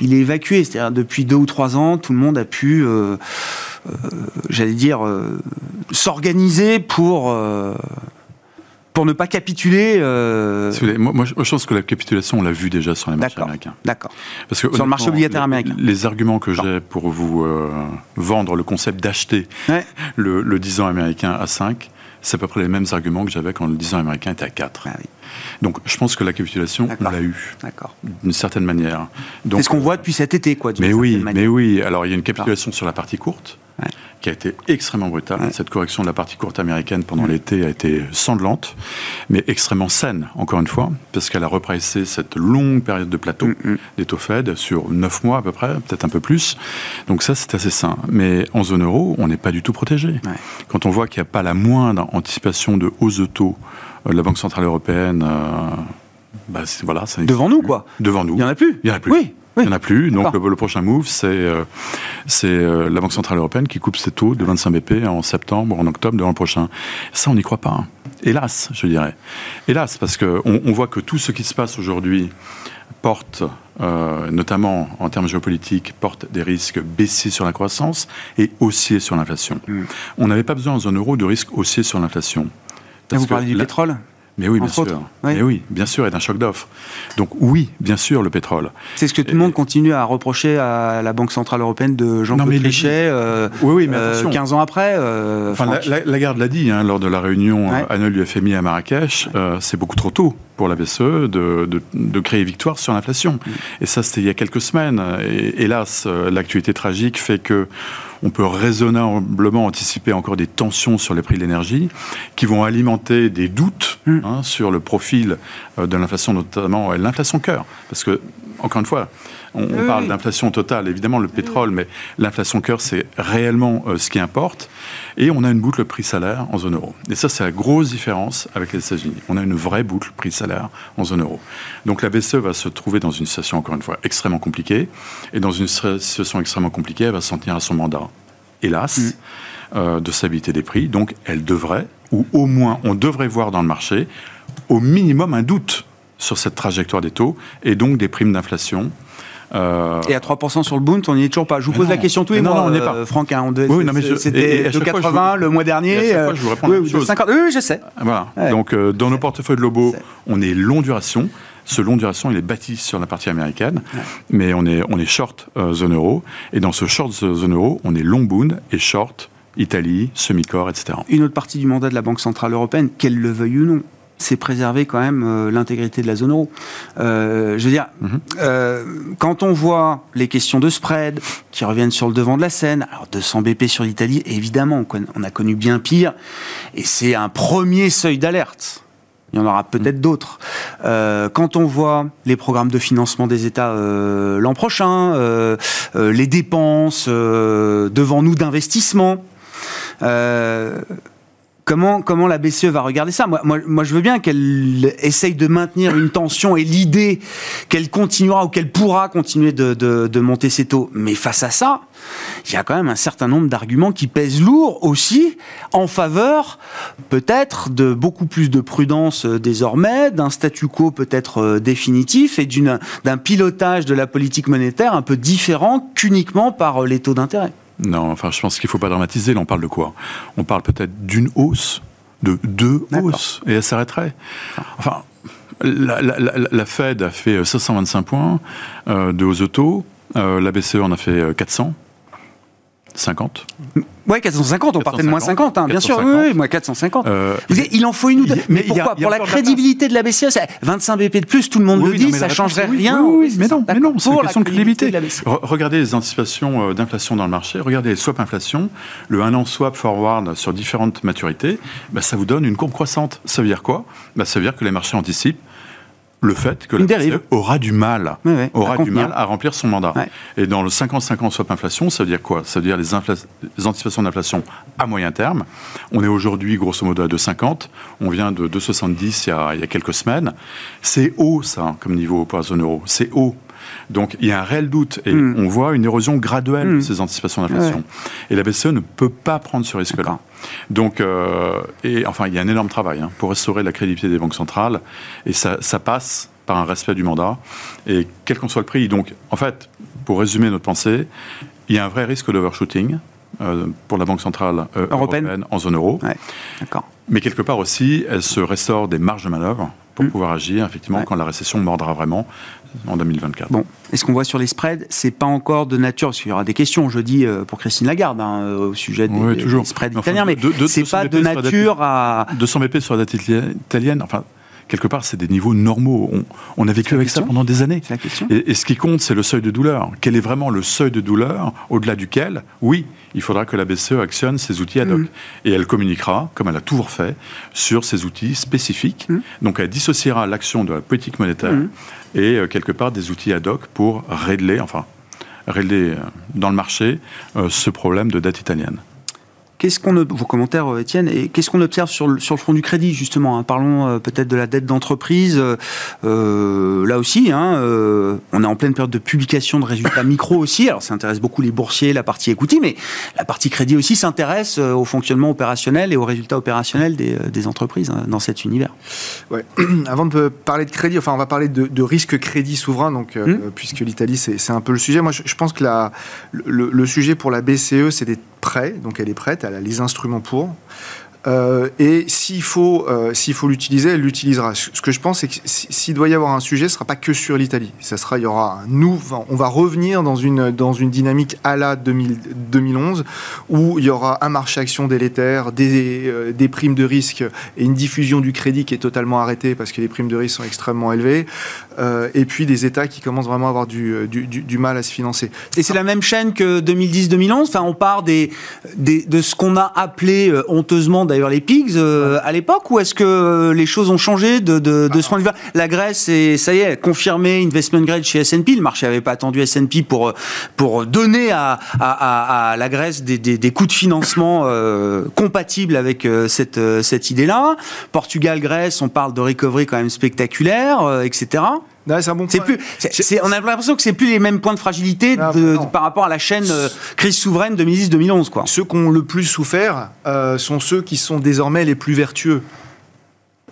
il est évacué? C'est-à-dire depuis deux ou trois ans, tout le monde a pu, euh, euh, j'allais dire, euh, s'organiser pour pour ne pas capituler. Euh... Moi, moi, je pense que la capitulation, on l'a vu déjà sur les marchés américains. D'accord. Parce que sur le marché obligataire les, américain. Les arguments que j'ai pour vous euh, vendre le concept d'acheter ouais. le, le 10 ans américain à 5, c'est à peu près les mêmes arguments que j'avais quand le 10 ans américain était à 4. Ah oui. Donc je pense que la capitulation, on l'a eu. D'une certaine manière. C'est ce qu'on voit depuis cet été, quoi. Mais oui, mais oui. Alors il y a une capitulation sur la partie courte. Ouais. qui a été extrêmement brutale. Ouais. Cette correction de la partie courte américaine pendant l'été a été sanglante, mais extrêmement saine, encore une fois, parce qu'elle a repressé cette longue période de plateau mmh. des taux Fed sur 9 mois à peu près, peut-être un peu plus. Donc ça, c'est assez sain. Mais en zone euro, on n'est pas du tout protégé. Quand on voit qu'il n'y a pas la moindre anticipation de hausse de taux la Banque Centrale Européenne, euh, bah, voilà, ça Devant nous, quoi. Devant nous. Il n'y en a plus. Il n'y en a plus. Oui. Il n'y en a plus. Donc le, le, prochain move, c'est euh, euh, la Banque Centrale Européenne qui coupe ses taux de 25 BP en septembre ou en octobre de l'an prochain. Ça, on n'y croit pas. Hein. Hélas, je dirais. Hélas, parce qu'on on voit que tout ce qui se passe aujourd'hui porte, euh, notamment en termes géopolitiques, porte des risques baissiers sur la croissance et haussiers sur l'inflation. Hmm. Mm. On n'avait pas besoin en zone euro de risques haussiers sur l'inflation. Vous parlez du la... pétrole mais oui, bien sûr. Oui. Mais oui, bien sûr, et d'un choc d'offres. Donc oui, bien sûr, le pétrole. C'est ce que tout le monde continue à reprocher à la Banque Centrale Européenne de Jean-Claude Trichet, euh, oui, oui, mais euh, 15 ans après. Euh, enfin, la, la, Lagarde l'a dit hein, lors de la réunion ouais. annuelle du FMI à Marrakech, ouais. c'est beaucoup trop tôt pour la BCE de, de, de créer victoire sur l'inflation. Et ça, c'était il y a quelques semaines. Et hélas, l'actualité tragique fait que on peut raisonnablement anticiper encore des tensions sur les prix de l'énergie qui vont alimenter des doutes mmh. hein, sur le profil euh, de l'inflation, notamment l'inflation cœur. Parce que, encore une fois, on, oui. parle d'inflation totale, évidemment le pétrole, mais l'inflation cœur, c'est réellement euh, ce qui importe. Et on a une boucle prix-salaire en zone euro. Et ça, c'est la grosse différence avec les États-Unis. On a une vraie boucle prix-salaire en zone euro. Donc la BCE va se trouver dans une situation, encore une fois, extrêmement compliquée. Et dans une situation extrêmement compliquée, elle va s'en tenir à son mandat, hélas, mm. euh, de stabilité des prix. Donc elle devrait, ou au moins on devrait voir dans le marché, au minimum un doute sur cette trajectoire des taux et donc des primes d'inflation euh... Et à 3% sur le Bund, on n'y est toujours pas. Je vous pose non, la question tous les mois, non, on n'est pas. Euh, Franck. Hein, oui, C'était de 80 vous... le mois dernier. À fois, je vous réponds euh, oui, de 50. Oui, je sais. Voilà. Ouais. Donc, euh, dans nos portefeuilles de Lobo, on est long duration. Ce long duration, il est bâti sur la partie américaine, ouais. mais on est, on est short euh, zone euro. Et dans ce short zone euro, on est long Bund et short Italie, semi-core, etc. Une autre partie du mandat de la Banque Centrale Européenne, qu'elle le veuille ou non, c'est préserver quand même euh, l'intégrité de la zone euro. Euh, je veux dire, mm -hmm. euh, quand on voit les questions de spread qui reviennent sur le devant de la scène, alors 200 BP sur l'Italie, évidemment, on a connu bien pire, et c'est un premier seuil d'alerte. Il y en aura peut-être mmh. d'autres. Euh, quand on voit les programmes de financement des États euh, l'an prochain, euh, les dépenses devant nous d'investissement, Comment, comment la BCE va regarder ça? Moi, je veux bien qu'elle essaye de maintenir une tension et l'idée qu'elle continuera ou qu'elle pourra continuer de, de, de, monter ses taux. Mais face à ça, il y a quand même un certain nombre d'arguments qui pèsent lourd aussi en faveur peut-être de beaucoup plus de prudence euh, désormais, d'un statu quo peut-être euh, définitif et d'un pilotage de la politique monétaire un peu différent qu'uniquement par euh, les taux d'intérêt. Non, enfin, je pense qu'il ne faut pas dramatiser. Là, on parle de quoi? On parle peut-être d'une hausse, de deux hausses, et elle s'arrêterait. Enfin, la, la, la, la, Fed a fait 525 points euh, de hausse de taux, euh, la BCE en a fait 400. 50 Ouais, 450, on 450, partait de moins 50, hein, bien 450. sûr, oui, oui, moi 450. Euh, Vous dites, il en faut une ou deux. Mais, mais pourquoi a, Pour la crédibilité de la BCE, 25 BP de plus, tout le monde oui, le dit, non, ça changerait oui, rien. Oui, oui, mais non, mais non, c'est une question de crédibilité. De regardez les anticipations euh, d'inflation dans le marché, regardez les swaps inflation, le 1 an swap forward sur différentes maturités, bah, ça vous donne une courbe croissante. Ça veut dire quoi? Bah, Ça veut dire que les marchés anticipent le fait que la BCE aura du mal, aura du mal à remplir son mandat. Et dans le 50-50 swap inflation, ça veut dire quoi? Ça veut dire les, les anticipations d'inflation à moyen terme. On est aujourd'hui grosso modo à 2,50. On vient de 2,70 il, il y a quelques semaines. C'est haut ça comme niveau pour la zone euro. C'est haut. Donc il y a un réel doute et hmm. on voit une érosion graduelle de hmm. ces anticipations d'inflation. Et la BCE ne peut pas prendre ce risque-là. Donc, euh, et enfin, il y a un énorme travail hein, pour restaurer la crédibilité des banques centrales et ça, passe par un respect du mandat et quel qu'en soit le prix. Donc, en fait, pour résumer notre pensée, il y a un vrai risque d'overshooting. Euh, pour la Banque centrale euh, européenne. en zone euro. Mais quelque part aussi, elle se restaure des marges de manœuvre pour hmm. pouvoir agir effectivement quand la récession mordra vraiment en 2024. Bon, est-ce qu'on voit sur les spreads, c'est pas encore de nature, parce qu'il y aura des questions jeudi euh, pour Christine Lagarde hein, euh, au sujet des, spreads italiens, mais c'est pas de nature à 200 BP sur la dette italienne, enfin quelque part, c'est des niveaux normaux. On, a vécu avec ça pendant des années. Et, ce qui compte, c'est le seuil de douleur. Quel est vraiment le seuil de douleur au-delà duquel, oui, il faudra que la BCE actionne ses outils ad hoc. Mm. Et elle communiquera, comme elle a toujours fait, sur ces outils spécifiques. Mm. Donc elle dissociera l'action de la politique monétaire mm. et euh, quelque part des outils ad hoc pour régler, enfin, régler euh, dans le marché euh, ce problème de dette italienne. Qu'est-ce qu'on vos commentaires, euh, Étienne, et qu'est-ce qu'on observe sur le, sur le front du crédit justement hein? Parlons euh, peut-être de la dette d'entreprise. Euh, là aussi, hein, on est en pleine période de publication de résultats micro aussi. Alors ça intéresse beaucoup les boursiers, la partie equity, mais la partie crédit aussi s'intéresse au fonctionnement opérationnel et aux résultats opérationnels des, des entreprises hein, dans cet univers. Ouais. Avant de parler de crédit, enfin on va parler de, de risque crédit souverain, donc hmm. puisque l'Italie c'est un peu le sujet. Moi je, je pense que la, le, le, sujet pour la BCE c'est des donc elle est prête, elle a les instruments pour. Euh, et s'il faut, euh, s'il faut l'utiliser, elle l'utilisera. Ce que je pense, c'est que s'il doit y avoir un sujet, ce ne sera pas que sur l'Italie. Ça sera, il y aura un on va revenir dans une, dans une dynamique à la 2011 où il y aura un marché action délétère, des, euh, des primes de risque et une diffusion du crédit qui est totalement arrêtée parce que les primes de risque sont extrêmement élevées. et puis des États qui commencent vraiment à avoir du, du, du, mal à se financer. Et c'est la même chaîne que 2010-2011. Enfin, on part des, des de ce qu'on a appelé honteusement d'ailleurs les pigs euh, à l'époque ou est-ce que les choses ont changé de, de, de ce point de vue La Grèce, est, ça y est, confirmé investment grade chez S&P. Le marché n'avait pas attendu S&P pour, pour donner à, à, à, la Grèce des, des, des, coûts de financement euh, compatibles avec euh, cette, cette idée-là. Portugal, Grèce, on parle de recovery quand même spectaculaire, etc c'est plus, on a l'impression que c'est plus les mêmes points de fragilité par rapport à la chaîne euh, crise souveraine 2010-2011. Quoi. Ceux qui ont le plus souffert euh, sont ceux qui sont désormais les plus vertueux.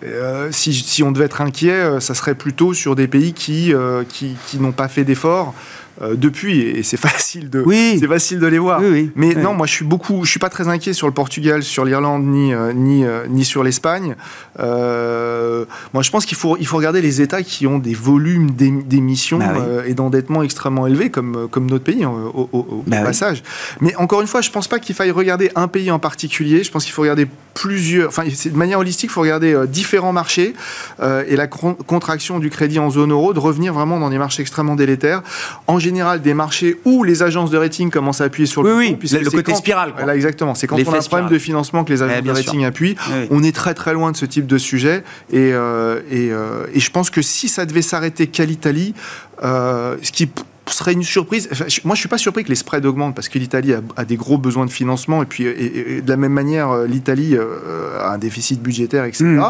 Euh, si, si, on devait être inquiet, ça serait plutôt sur des pays qui, qui, qui n'ont pas fait d'efforts euh, depuis et c'est facile de c'est facile de les voir. Mais non, moi je suis beaucoup, je suis pas très inquiet sur le Portugal, sur l'Irlande ni euh, ni euh, ni sur l'Espagne. moi je pense qu'il faut il faut regarder les États qui ont des volumes d'émissions bah et d'endettement extrêmement élevés comme comme notre pays hein, au, bah passage. Mais encore une fois, je pense pas qu'il faille regarder un pays en particulier. Je pense qu'il faut regarder plusieurs, enfin de manière holistique, il faut regarder différents marchés et la contraction du crédit en zone euro de revenir vraiment dans des marchés extrêmement délétères. En général des marchés où les agences de rating commencent à appuyer sur le oui, oui, le côté spirale. Voilà, exactement. C'est quand on a un problème de financement que les agences de rating appuient. On est très très loin de ce type de sujet. Et, euh, et, euh, et je pense que si ça devait s'arrêter qu'à l'Italie, euh, ce qui serait une surprise. moi, je suis pas surpris que les spreads augmentent parce que l'Italie a, des gros besoins de financement et puis et, de la même manière, euh, l'Italie euh, a un déficit budgétaire, etc. Hmm.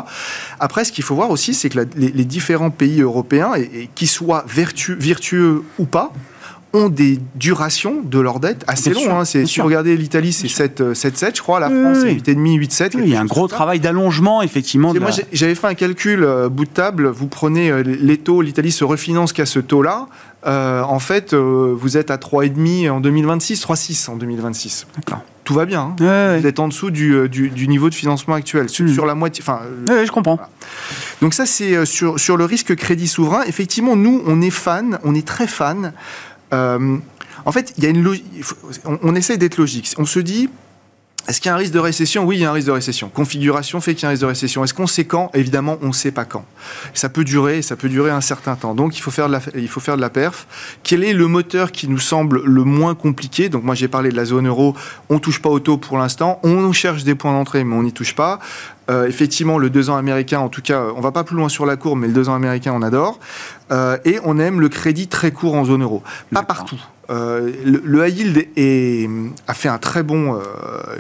Après, ce qu'il faut voir aussi, c'est que les, différents pays européens, et, qu'ils soient vertueux ou pas, ont des durations de leur dette assez longues. Hein. Si vous regardez l'Italie, c'est 7, 7, euh, je crois. La France, c'est 8,5, 8,7. il y a un gros travail d'allongement, effectivement. Moi, j'avais fait un calcul bout de table. Vous prenez les taux, l'Italie se refinance qu'à ce taux-là. Euh, en fait, euh, vous êtes à 3,5 en 2026, 3,6 en 2026. D'accord. Tout va bien. Hein. Vous êtes en dessous du, euh, niveau de financement actuel, sur, hmm. la moitié. Enfin, je comprends. Donc ça, c'est sur, sur le risque crédit souverain. Effectivement, nous, on est fan, on est très fan. en fait, il y a une on, on essaie d'être logique. On se dit, est-ce qu'il y a un risque de récession? Oui, il y a un risque de récession. Configuration fait qu'il y a un risque de récession. Est-ce qu'on sait quand? Évidemment, on ne sait pas quand. Ça peut durer, ça peut durer un certain temps. Donc, il faut faire de la, il perf. Quel est le moteur qui nous semble le moins compliqué? Donc, moi, j'ai parlé de la zone euro. On touche pas au taux pour l'instant. On cherche des points d'entrée, mais on n'y touche pas. Effectivement, le 2 ans américain, en tout cas, on va pas plus loin sur la courbe, mais le 2 ans américain, on adore. et on aime le crédit très court en zone euro. Pas partout. Euh, le, high yield est, a fait un très bon, euh,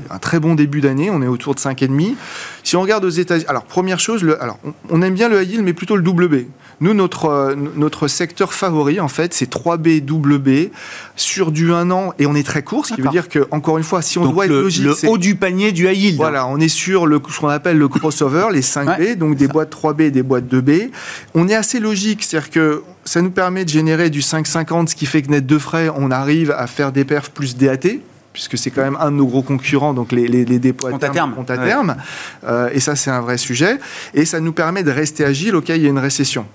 un très bon début d'année. On est autour de 5,5. Si on regarde aux États-Unis, alors première chose, le, alors on, aime bien le high yield, mais plutôt le double B. Nous, notre, euh, notre secteur favori, en fait, c'est 3B, double B, sur du 1 an, et on est très court, ce qui veut dire que, encore une fois, si on doit être logique. Le haut du panier du high yield. Voilà, on est sur le, ce qu'on appelle le crossover, les 5B, donc des boîtes 3B et des boîtes 2B. On est assez logique, c'est-à-dire que ça nous permet de générer du 5,50, ce qui fait que net de frais, on arrive à faire des perfs plus DAT puisque c'est quand même un de nos gros concurrents, donc les, les, dépôts à terme, à terme. Euh, et ça, c'est un vrai sujet. Et ça nous permet de rester agile au cas où il y a une récession.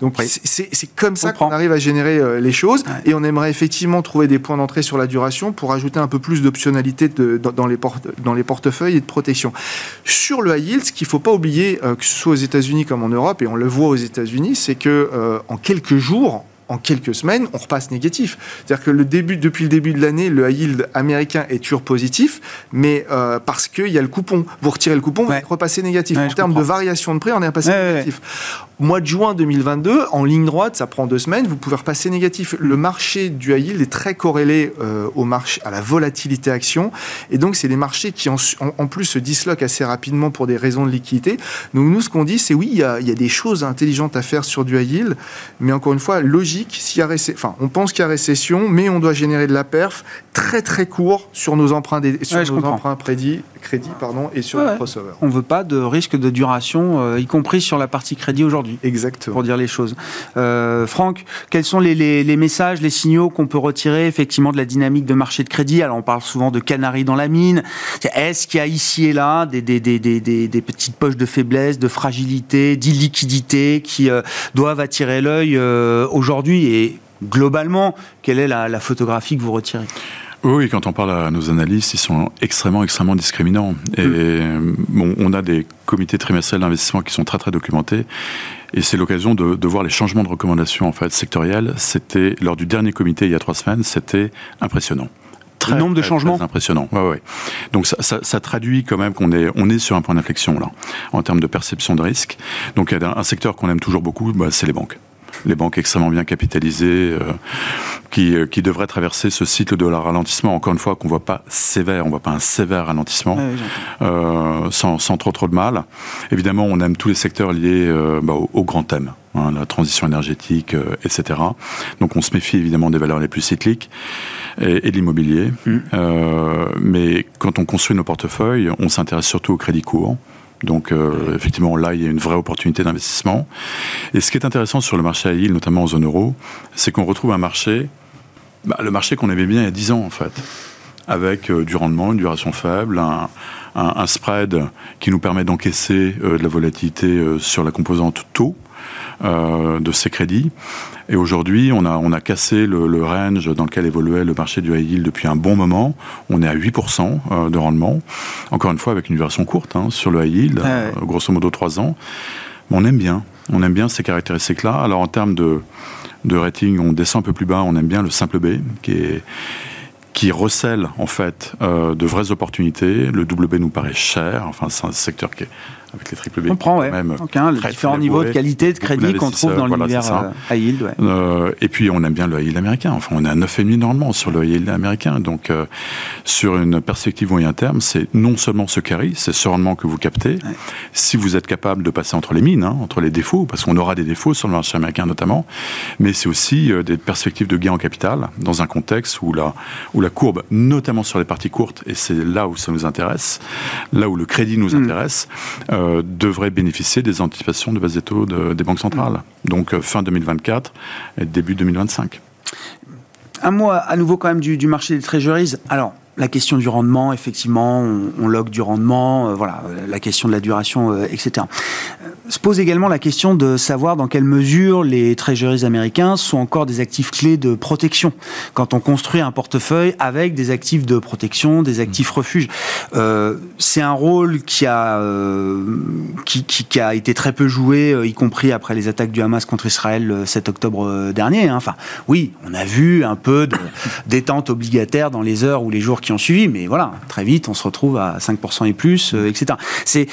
Donc c'est comme ça qu'on arrive à générer euh, les choses et on aimerait effectivement trouver des points d'entrée sur la duration pour ajouter un peu plus d'optionnalité dans, les dans les portefeuilles et de protection. Sur le high yield, ce qu'il ne faut pas oublier, euh, que ce soit aux États-Unis comme en Europe, et on le voit aux États-Unis, c'est que euh, en quelques jours, en quelques semaines, on repasse négatif. C'est-à-dire que le début, depuis le début de l'année, le high yield américain est toujours positif, mais euh, parce qu'il y a le coupon. Vous retirez le coupon, vous repassez négatif. en termes de variation de prix, on est repassé négatif. Mois de juin 2022, en ligne droite, ça prend deux semaines, vous pouvez repasser négatif. Le marché du high yield est très corrélé euh, au marché, à la volatilité action, et donc c'est des marchés qui en, en, plus se disloquent assez rapidement pour des raisons de liquidité. Donc nous, ce qu'on dit, c'est oui, il y, a, il y a des choses intelligentes à faire sur du high yield, mais encore une fois, logique s'il y a enfin, on pense qu'il y a récession, mais on doit générer de la perf très très court sur nos emprunts, sur nos emprunts crédit, crédit pardon, et sur le crossover. On ne veut pas de risque de duration, euh, y compris sur la partie crédit aujourd'hui. Exactement. Pour dire les choses. Euh, Franck, quels sont les, les, messages, les signaux qu'on peut retirer effectivement de la dynamique de marché de crédit? Alors on parle souvent de canaries dans la mine. Est-ce qu'il y a ici et là des, des, des, des, petites poches de faiblesse, de fragilité, d'illiquidité qui euh, doivent attirer l'œil aujourd'hui? Et globalement, quelle est la, photographie que vous retirez? Oui, quand on parle à nos analystes, ils sont extrêmement, extrêmement discriminants. Et mm. bon, on a des comités trimestriels d'investissement qui sont très, très documentés. Et c'est l'occasion de, voir les changements de recommandations en fait sectorielles. C'était lors du dernier comité il y a trois semaines, c'était impressionnant. Très, le nombre de changements impressionnant. Ouais, ouais. Donc ça, ça, ça, traduit quand même qu'on est on est sur un point d'inflexion là en termes de perception de risque. Donc il y a un secteur qu'on aime toujours beaucoup, bah, c'est les banques les banques extrêmement bien capitalisées, euh, qui, euh, qui devraient traverser ce cycle de ralentissement, encore une fois, qu'on ne voit pas sévère, on ne voit pas un sévère ralentissement, euh, sans, sans, trop trop de mal. Évidemment, on aime tous les secteurs liés bah, au, grand thème. Hein, la transition énergétique, etc. Donc on se méfie évidemment des valeurs les plus cycliques et, et de l'immobilier. Mmh. mais quand on construit nos portefeuilles, on s'intéresse surtout au crédit court. Donc euh, effectivement, là, il y a une vraie opportunité d'investissement. Et ce qui est intéressant sur le marché à île, notamment en zone euro, c'est qu'on retrouve un marché, bah, le marché qu'on aimait bien il y a 10 ans en fait, avec euh, du rendement, une duration faible, un, spread qui nous permet d'encaisser euh, de la volatilité sur la composante taux de ces crédits. Et aujourd'hui, on a, on a cassé le, range dans lequel évoluait le marché du high yield depuis un bon moment. On est à 8% euh, de rendement. Encore une fois, avec une version courte hein, sur le high yield, euh, grosso modo 3 ans. Mais on aime bien. On aime bien ces caractéristiques-là. Alors en termes de, de rating, on descend un peu plus bas. On aime bien le simple B, qui est qui recèle en fait euh, de vraies opportunités. Le WB nous paraît cher. Enfin, c'est un secteur qui est avec les triple B. On comprend, ouais. Même les différents niveaux de qualité de crédit qu'on trouve dans l'univers euh, high yield. Ouais. Euh, et puis on aime bien le high yield américain. Enfin, on est à 9,5 normalement sur le high yield américain. Donc, euh, sur une perspective moyen terme, c'est non seulement ce carry, c'est ce rendement que vous captez. Si vous êtes capable de passer entre les mines, hein, entre les défauts, parce qu'on aura des défauts sur le marché américain notamment, mais c'est aussi euh, des perspectives de gain en capital dans un contexte où la, où la courbe, notamment sur les parties courtes, et c'est là où ça nous intéresse, là où le crédit nous mm. intéresse, euh, devrait bénéficier des anticipations de base des taux des banques centrales. Donc euh, fin 2024 et début 2025. Un mot à nouveau quand même du, marché des treasuries. Alors, la question du rendement, effectivement, on, on log du rendement, euh, voilà, la question de la duration, etc. se pose également la question de savoir dans quelle mesure les treasuries américains sont encore des actifs clés de protection. Quand on construit un portefeuille avec des actifs de protection, des actifs refuges, euh, c'est un rôle qui a euh, qui, qui, a été très peu joué, euh, y compris après les attaques du Hamas contre Israël le 7 octobre dernier. Hein. Enfin, oui, on a vu un peu de détente obligataire dans les heures ou les jours qui ont suivi, mais voilà, très vite, on se retrouve à 5% et plus, etc. C'est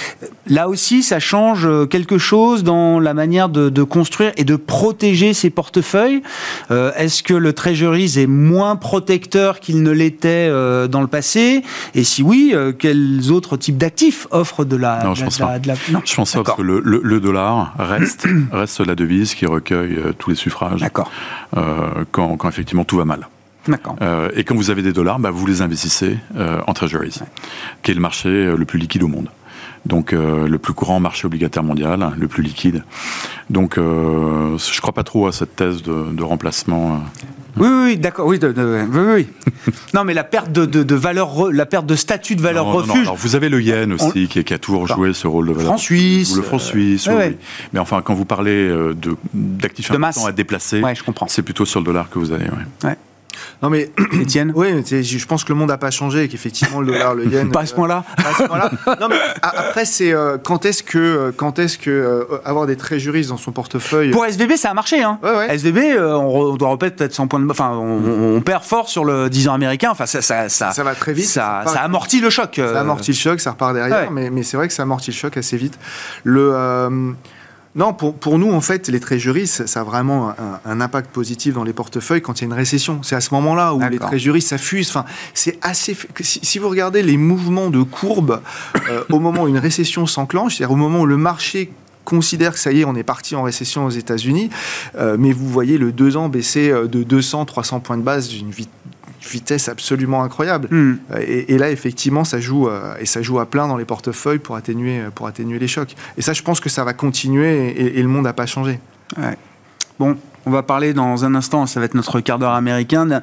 là aussi, ça change quelque quelque chose dans la manière de, construire et de protéger ces portefeuilles euh, Est-ce que le Treasuries est moins protecteur qu'il ne l'était euh, dans le passé Et si oui, euh, quels autres types d'actifs offrent de la... Non, je pense pas. Je pense pas parce que le, dollar reste, reste la devise qui recueille tous les suffrages. D'accord. Quand, quand, effectivement tout va mal. D'accord. et quand vous avez des dollars, bah, vous les investissez en Treasuries, qui est le marché le plus liquide au monde donc euh, le plus grand marché obligataire mondial, le plus liquide. Donc euh, je ne crois pas trop à cette thèse de, remplacement. Euh. Oui, oui, d'accord, oui, oui, non, mais la perte de, valeur, la perte de statut de valeur refuge. Alors, vous avez le yen aussi qui, qui, a toujours joué ce rôle de valeur. Franc suisse. le franc suisse. oui, Mais enfin, quand vous parlez d'actifs importants à déplacer, c'est plutôt sur le dollar que vous allez. Ouais. Non mais Étienne Oui, je pense que le monde n'a pas changé et qu'effectivement le dollar, le yen. pas à ce point-là. Euh, non mais après c'est euh, quand est-ce que euh, quand est-ce que avoir des juristes dans son portefeuille. Pour SVB ça a marché hein. SVB on, doit repetir peut-être 100 points de enfin on, perd fort sur le 10 ans américain. Enfin ça ça ça, ça va très vite. Ça, ça, amortit le choc. Ça amortit le choc, ça repart derrière. Mais, mais c'est vrai que ça amortit le choc assez vite. Le non, pour, pour nous, en fait, les trésoreries, ça a vraiment un, impact positif dans les portefeuilles quand il y a une récession. C'est à ce moment-là où les trésoreries s'affusent. Enfin, c'est assez. Si, vous regardez les mouvements de courbe euh, au moment où une récession s'enclenche, c'est-à-dire au moment où le marché considère que ça y est, on est parti en récession aux États-Unis, euh, mais vous voyez le 2 ans baisser euh, de 200, 300 points de base d'une vitesse vitesse absolument incroyable. Hmm. Et, là, effectivement, ça joue, euh, et ça joue à plein dans les portefeuilles pour atténuer, pour atténuer les chocs. Et ça, je pense que ça va continuer et, et le monde n'a pas changé. Ouais. Bon, on va parler dans un instant, ça va être notre quart d'heure américain.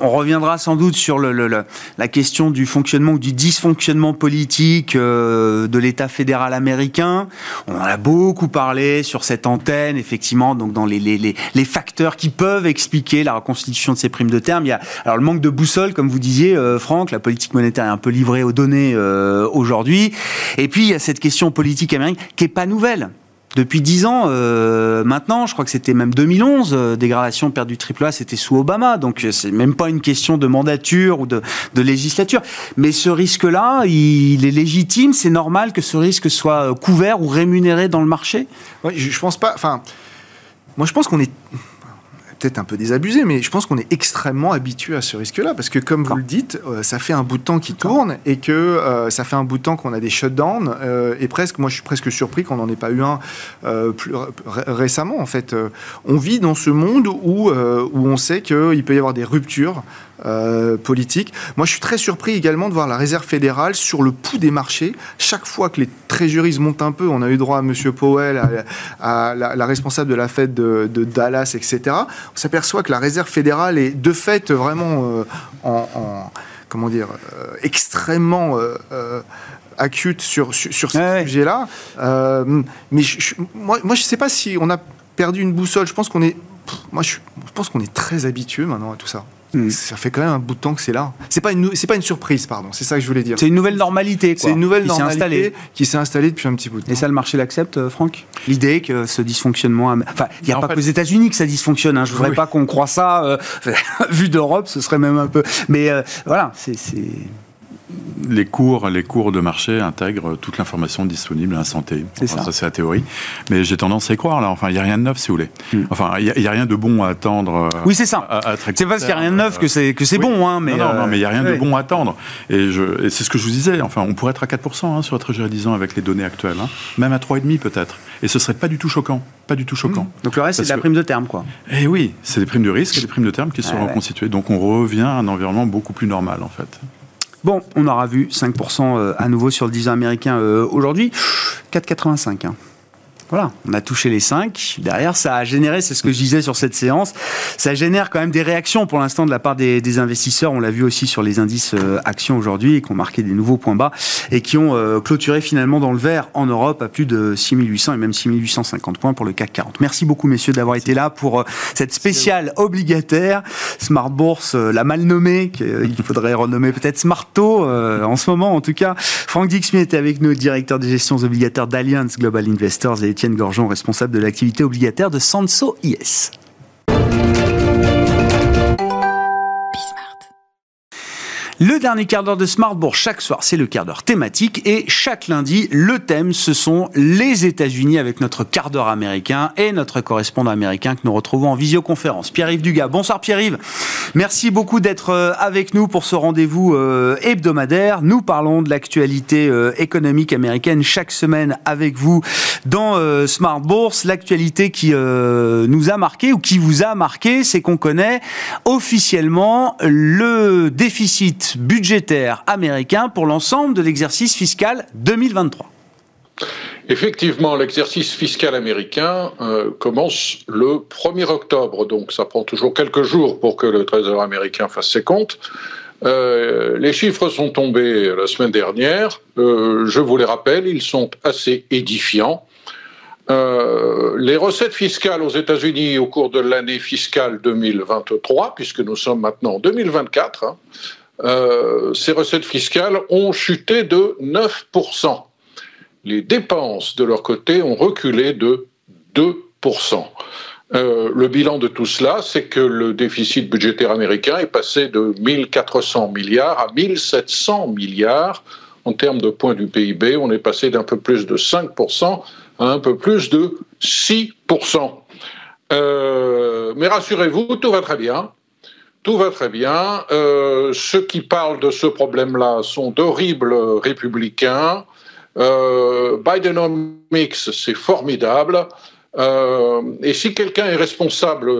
On reviendra sans doute sur la question du fonctionnement ou du dysfonctionnement politique euh, de l'État fédéral américain. On en a beaucoup parlé sur cette antenne, effectivement, donc dans les, facteurs qui peuvent expliquer la reconstitution de ces primes de terme. Il y a alors le manque de boussole, comme vous disiez, euh, Franck, la politique monétaire est un peu livrée aux données euh, aujourd'hui. Et puis il y a cette question politique américaine qui est pas nouvelle depuis dix ans euh, maintenant, je crois que c'était même 2011, euh, dégradation perte du triple A, c'était sous Obama, donc euh, c'est même pas une question de mandature ou de, législature. Mais ce risque-là, il, est légitime, c'est normal que ce risque soit couvert ou rémunéré dans le marché? je, je pense pas. Enfin, moi je pense qu'on est peut-être un peu désabusé, mais je pense qu'on est extrêmement habitué à ce risque-là, parce que comme vous le dites, euh, ça fait un bout de temps qui tourne et que euh, ça fait un bout de temps qu'on a des shutdowns, euh, et presque, moi je suis presque surpris qu'on n'en ait pas eu un plus récemment. En fait, on vit dans ce monde où, où on sait qu'il peut y avoir des ruptures euh, politique. Moi, je suis très surpris également de voir la réserve fédérale sur le pouls des marchés. Chaque fois que les trésoreries montent un peu, on a eu droit à M. Powell, à, la, responsable de la fête de, Dallas, etc. On s'aperçoit que la réserve fédérale est de fait vraiment euh, en, comment dire, euh, extrêmement acute sur, sur, ce sujet-là. mais moi, moi, je ne sais pas si on a perdu une boussole. Je pense qu'on est, moi, je pense qu'on est très habitué maintenant à tout ça. Hmm. Ça fait quand même un bout de temps que c'est là. C'est pas une, c'est pas une surprise, pardon. C'est ça que je voulais dire. C'est une nouvelle normalité. C'est une nouvelle qui normalité qui s'est installée depuis un petit bout de temps. Et ça, le marché l'accepte, euh, Franck? L'idée que ce dysfonctionnement, enfin, il n'y a pas que aux États-Unis que ça dysfonctionne. Hein. Je voudrais pas qu'on croit ça. Euh, vu d'Europe, ce serait même un peu. Mais euh, voilà, c'est les cours, les cours de marché intègrent toute l'information disponible à santé. C'est ça. c'est la théorie. Mais j'ai tendance à y croire, là. Enfin, il n'y a rien de neuf, si vous voulez. Hmm. Enfin, il n'y a, rien de bon à attendre. Euh, oui, c'est ça. C'est parce qu'il n'y a rien de neuf que c'est, que c'est bon, hein, mais. Non, non, mais il n'y a rien de bon à attendre. Et, c'est ce que je vous disais. Enfin, on pourrait être à 4% hein, sur la trésorerie 10 ans avec les données actuelles. Hein. Même à 3,5 peut-être. Et ce serait pas du tout choquant. Pas du tout choquant. Hmm. Donc le reste, c'est de la prime de terme, quoi. Eh oui, c'est des primes de risque et des primes de terme qui seront constituées. Donc on revient à un environnement beaucoup plus normal, en fait. Bon, on aura vu 5% euh, à nouveau sur le 10 ans américain euh, aujourd'hui. 4,85. Hein. Voilà, on a touché les 5. Derrière, ça a généré, c'est ce que je disais sur cette séance, ça génère quand même des réactions pour l'instant de la part des, investisseurs. On l'a vu aussi sur les indices euh, actions aujourd'hui, qui ont marqué des nouveaux points bas et qui ont euh, clôturé finalement dans le vert en Europe à plus de 6800 et même 6850 points pour le CAC 40. Merci beaucoup, messieurs, d'avoir été là pour euh, cette spéciale obligataire. Smart Bourse, la mal nommée, qu'il faudrait renommer peut-être Smarto en ce moment en tout cas. Franck Dixmy était avec nous, directeur des gestions obligataires d'Alliance Global Investors et Étienne Gorgeon, responsable de l'activité obligataire de Sanso IS. Le dernier quart d'heure de Smartbourg chaque soir, c'est le quart d'heure thématique et chaque lundi, le thème, ce sont les États-Unis avec notre quart d'heure américain et notre correspondant américain que nous retrouvons en visioconférence. Pierre-Yves Dugas. Bonsoir Pierre-Yves. Merci beaucoup d'être euh, avec nous pour ce rendez-vous euh, hebdomadaire. Nous parlons de l'actualité euh, économique américaine chaque semaine avec vous dans Smart Bourse. L'actualité qui nous a marqué ou qui vous a marqué, c'est qu'on connaît officiellement le déficit budgétaire américain pour l'ensemble de l'exercice fiscal 2023. Effectivement, l'exercice fiscal américain euh, commence le 1er octobre, donc ça prend toujours quelques jours pour que le Trésor américain fasse ses comptes. Euh, les chiffres sont tombés la semaine dernière. Euh, je vous les rappelle, ils sont assez édifiants. les recettes fiscales aux États-Unis au cours de l'année fiscale 2023, puisque nous sommes maintenant en 2024, euh, ces recettes fiscales ont chuté de 9%. Les dépenses, de leur côté, ont reculé de 2%. Euh, le bilan de tout cela, c'est que le déficit budgétaire américain est passé de 1400 milliards à 1700 milliards. En termes de points du PIB, on est passé d'un peu plus de 5% à un peu plus de 6%. Euh, mais rassurez-vous, tout va très bien tout va très bien. Euh, ceux qui parlent de ce problème-là sont d'horribles républicains. Euh, Bidenomics, c'est formidable. Euh, et si quelqu'un est responsable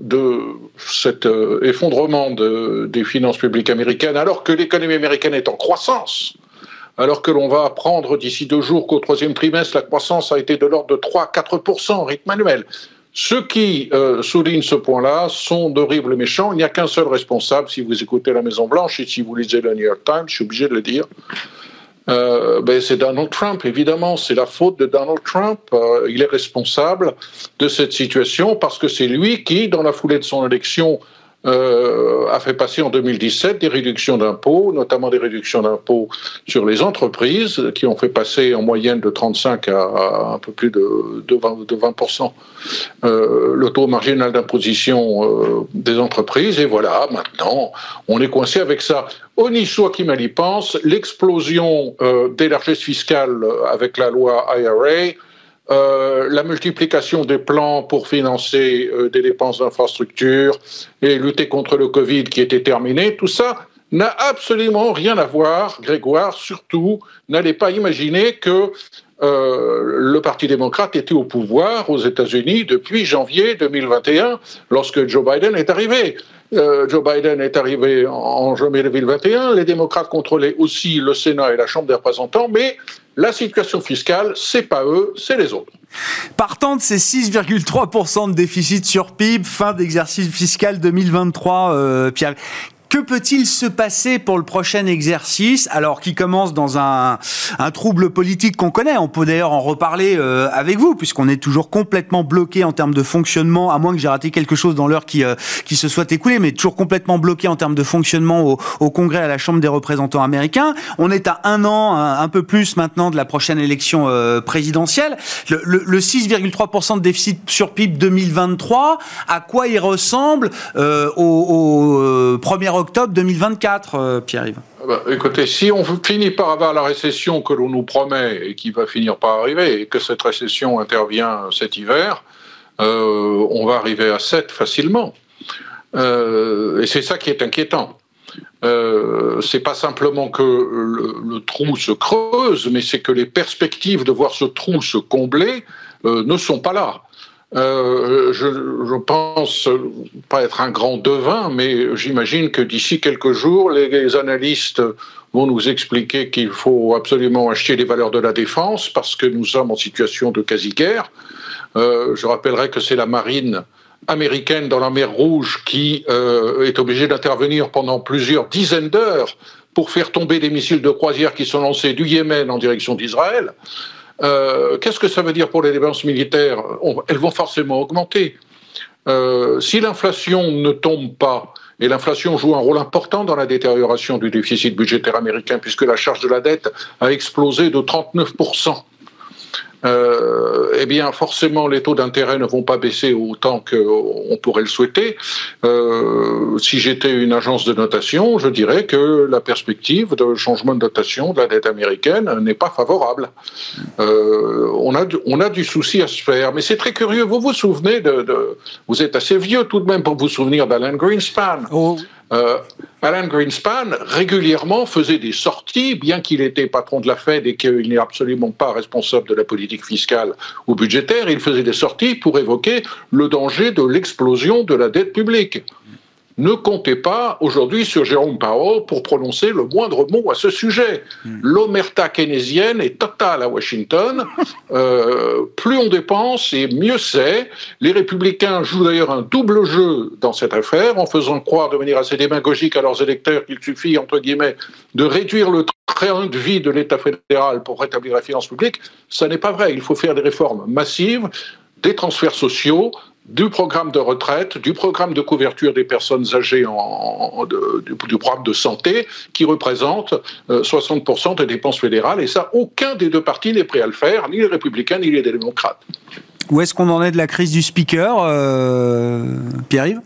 de cet euh, effondrement des finances publiques américaines, alors que l'économie américaine est en croissance, alors que l'on va apprendre d'ici deux jours qu'au troisième trimestre, la croissance a été de l'ordre de 3-4% en rythme annuel, ceux qui euh, soulignent ce point-là sont d'horribles méchants. Il n'y a qu'un seul responsable. Si vous écoutez la Maison-Blanche et si vous lisez le New York Times, je suis obligé de le dire. Euh, ben c'est Donald Trump, évidemment. C'est la faute de Donald Trump. Euh, il est responsable de cette situation parce que c'est lui qui, dans la foulée de son élection, euh, a fait passer en 2017 des réductions d'impôts, notamment des réductions d'impôts sur les entreprises, qui ont fait passer en moyenne de 35 à, un peu plus de, de 20, de 20% euh, le taux marginal d'imposition euh, des entreprises. Et voilà, maintenant, on est coincé avec ça. Oni soit qui mal y pense, l'explosion des largesses fiscales avec la loi IRA, euh, la multiplication des plans pour financer euh, des dépenses d'infrastructure et lutter contre le Covid qui était terminé, tout ça n'a absolument rien à voir. Grégoire, surtout, n'allez pas imaginer que euh, le Parti démocrate était au pouvoir aux États-Unis depuis janvier 2021, lorsque Joe Biden est arrivé. Joe Biden est arrivé en janvier 2021, les démocrates contrôlaient aussi le Sénat et la Chambre des représentants, mais la situation fiscale, c'est pas eux, c'est les autres. Partant de ces 6,3% de déficit sur PIB, fin d'exercice fiscal 2023, euh, Pierre, que peut-il se passer pour le prochain exercice, alors qui commence dans un, un trouble politique qu'on connaît? On peut d'ailleurs en reparler euh, avec vous, puisqu'on est toujours complètement bloqué en termes de fonctionnement, à moins que j'ai raté quelque chose dans l'heure qui, euh, qui se soit écoulée, mais toujours complètement bloqué en termes de fonctionnement au, au, Congrès, à la Chambre des représentants américains. On est à un an, un, peu plus maintenant, de la prochaine élection euh, présidentielle. Le, le, le 6,3% de déficit sur PIB 2023, à quoi il ressemble au, au premier octobre 2024, euh, Pierre-Yves ah bah, Écoutez, si on finit par avoir la récession que l'on nous promet et qui va finir par arriver, et que cette récession intervient cet hiver, euh, on va arriver à 7 facilement. Euh, et c'est ça qui est inquiétant. Euh, c'est pas simplement que le, trou se creuse, mais c'est que les perspectives de voir ce trou se combler ne sont pas là. Euh, je, je, pense pas être un grand devin, mais j'imagine que d'ici quelques jours, les, analystes vont nous expliquer qu'il faut absolument acheter les valeurs de la défense parce que nous sommes en situation de quasi-guerre. Euh, je rappellerai que c'est la marine américaine dans la mer Rouge qui euh, est obligée d'intervenir pendant plusieurs dizaines d'heures pour faire tomber des missiles de croisière qui sont lancés du Yémen en direction d'Israël. Euh, qu'est-ce que ça veut dire pour les dépenses militaires? Elles vont forcément augmenter. Euh, si l'inflation ne tombe pas, et l'inflation joue un rôle important dans la détérioration du déficit budgétaire américain, puisque la charge de la dette a explosé de 39 euh, eh bien forcément les taux d'intérêt ne vont pas baisser autant qu'on pourrait le souhaiter. Euh, si j'étais une agence de notation, je dirais que la perspective de changement de notation de la dette américaine n'est pas favorable. Euh, on, a, on a du souci à se faire, mais c'est très curieux. Vous vous souvenez de, Vous êtes assez vieux tout de même pour vous souvenir d'Alan Greenspan. Oh. Euh, Alan Greenspan régulièrement faisait des sorties, bien qu'il était patron de la Fed et qu'il n'est absolument pas responsable de la politique fiscale ou budgétaire, il faisait des sorties pour évoquer le danger de l'explosion de la dette publique ne comptez pas aujourd'hui sur Jérôme Powell pour prononcer le moindre mot à ce sujet. Hmm. L'omerta keynésienne est totale à Washington. Euh, plus on dépense et mieux c'est. Les républicains jouent d'ailleurs un double jeu dans cette affaire en faisant croire de manière assez démagogique à leurs électeurs qu'il suffit, entre guillemets, de réduire le train de vie de l'État fédéral pour rétablir la finance publique. Ça n'est pas vrai. Il faut faire des réformes massives, des transferts sociaux, du programme de retraite, du programme de couverture des personnes âgées, en, du, programme de santé, qui représente 60% euh, des dépenses fédérales. Et ça, aucun des deux partis n'est prêt à le faire, ni les républicains, ni les démocrates. Où est-ce qu'on en est de la crise du speaker, euh, Pierre-Yves?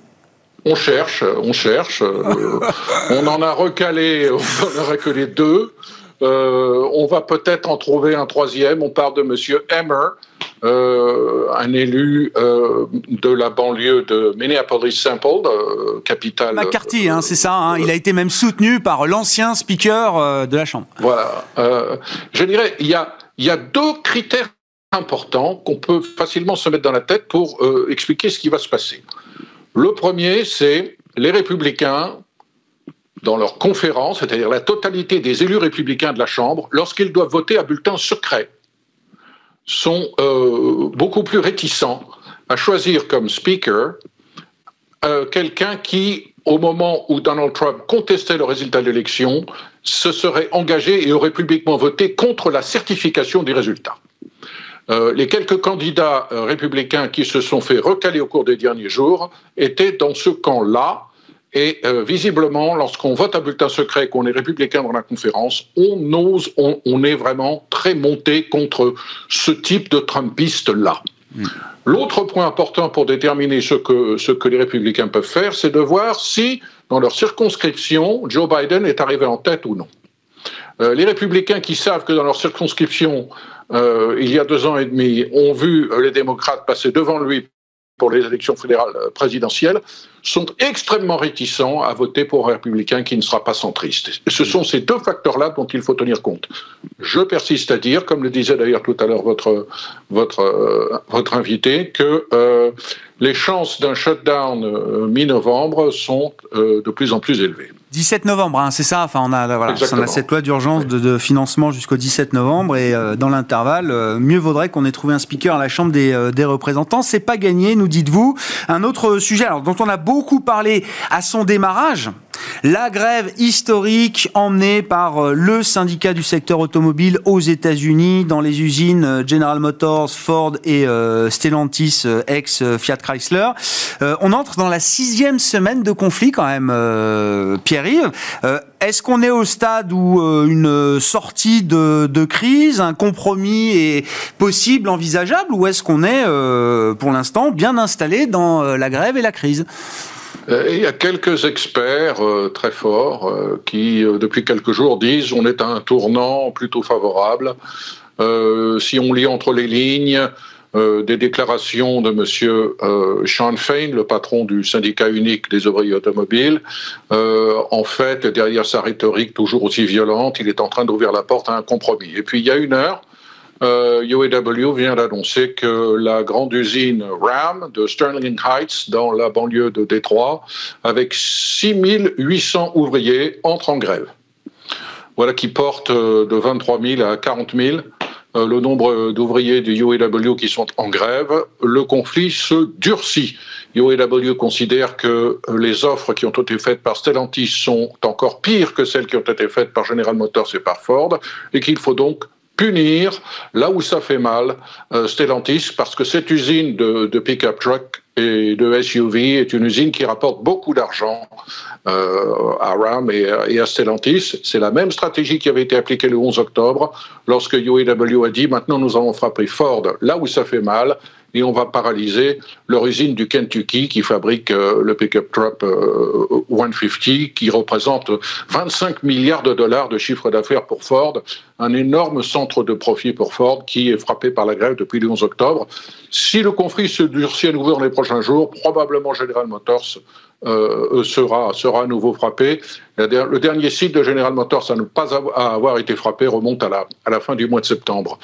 On cherche, on cherche. Euh, on en a recalé, on en a recalé deux. on va peut-être en trouver un troisième. On parle de Monsieur Emmer, euh, un élu euh, de la banlieue de Minneapolis-St. Paul, euh, capitale. McCarthy, hein, c'est ça. Hein. il a été même soutenu par l'ancien speaker de la Chambre. Voilà. je dirais, il y a, il y a deux critères importants qu'on peut facilement se mettre dans la tête pour expliquer ce qui va se passer. Le premier, c'est les républicains dans leur conférence, c'est-à-dire la totalité des élus républicains de la Chambre, lorsqu'ils doivent voter à bulletin secret sont euh, beaucoup plus réticents à choisir comme speaker euh, quelqu'un qui, au moment où Donald Trump contestait le résultat de l'élection, se serait engagé et aurait publiquement voté contre la certification des résultats. Euh, les quelques candidats républicains qui se sont fait recaler au cours des derniers jours étaient dans ce camp-là, et euh, visiblement, lorsqu'on vote à bulletin secret, qu'on est républicain dans la conférence, on ose, on, est vraiment très monté contre ce type de Trumpiste-là. Mm. L'autre point important pour déterminer ce que, ce que les républicains peuvent faire, c'est de voir si, dans leur circonscription, Joe Biden est arrivé en tête ou non. Euh, les républicains qui savent que dans leur circonscription, euh, il y a deux ans et demi, ont vu les démocrates passer devant lui pour les élections fédérales euh, présidentielles, sont extrêmement réticents à voter pour un républicain qui ne sera pas centriste. ce sont ces deux facteurs-là dont il faut tenir compte. Je persiste à dire, comme le disait d'ailleurs tout à l'heure votre, votre, euh, votre invité, que euh, les chances d'un shutdown mi-novembre sont de plus en plus élevées. 17 novembre, hein, c'est ça. Enfin, on a, voilà, on a cette loi d'urgence de, financement jusqu'au 17 novembre, et euh, dans l'intervalle, euh, mieux vaudrait qu'on ait trouvé un speaker à la Chambre des, euh, des représentants. C'est pas gagné, nous dites-vous. Un autre sujet, alors, dont on a beaucoup parlé à son démarrage, la grève historique emmenée par le syndicat du secteur automobile aux États-Unis dans les usines General Motors, Ford et Stellantis, ex Fiat Chrysler. on entre dans la sixième semaine de conflit quand même, Pierre euh, est-ce qu'on est au stade où euh, une sortie de, crise, un compromis est possible, envisageable, ou est-ce qu'on est, euh, pour l'instant, bien installé dans la grève et la crise? Il y a quelques experts très forts qui, depuis quelques jours, disent on est à un tournant plutôt favorable. si on lit entre les lignes, euh, des déclarations de M. Euh, Sean Fain, le patron du syndicat unique des ouvriers automobiles. Euh, en fait, derrière sa rhétorique toujours aussi violente, il est en train d'ouvrir la porte à un compromis. Et puis il y a une heure, UAW vient d'annoncer que la grande usine RAM de Sterling Heights, dans la banlieue de Détroit, avec 6800 ouvriers, entre en grève. Voilà qui porte de 23 000 à 40 000 le nombre d'ouvriers du UAW qui sont en grève. Le conflit se durcit. UAW considère que les offres qui ont été faites par Stellantis sont encore pires que celles qui ont été faites par General Motors et par Ford et qu'il faut donc punir là où ça fait mal euh, Stellantis parce que cette usine de, pick-up truck et de SUV est une usine qui rapporte beaucoup d'argent euh, à RAM et, et, à Stellantis. C'est la même stratégie qui avait été appliquée le 11 octobre lorsque UAW a dit maintenant nous allons frapper Ford là où ça fait mal et on va paralyser leur du Kentucky qui fabrique euh, le pick-up truck 150 euh, qui représente 25 milliards de dollars de chiffre d'affaires pour Ford, un énorme centre de profit pour Ford qui est frappé par la grève depuis le 11 octobre. Si le conflit se durcit à nouveau dans les prochains jours, probablement General Motors euh, sera, sera à nouveau frappé. Le dernier site de General Motors à ne pas avoir été frappé remonte à la, à la fin du mois de septembre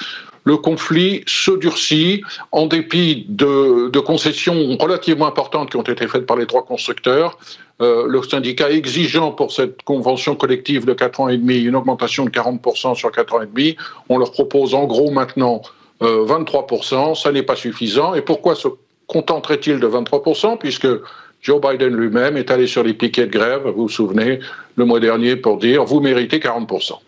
le conflit se durcit en dépit de, concessions relativement importantes qui ont été faites par les trois constructeurs. Euh, le syndicat exigeant pour cette convention collective de 4 ans et demi une augmentation de 40% sur 4 ans et demi. On leur propose en gros maintenant 23%. Euh, Ça n'est pas suffisant. Et pourquoi se contenterait-il de 23% Puisque Joe Biden lui-même est allé sur les piquets de grève, vous vous souvenez, le mois dernier pour dire vous méritez 40%.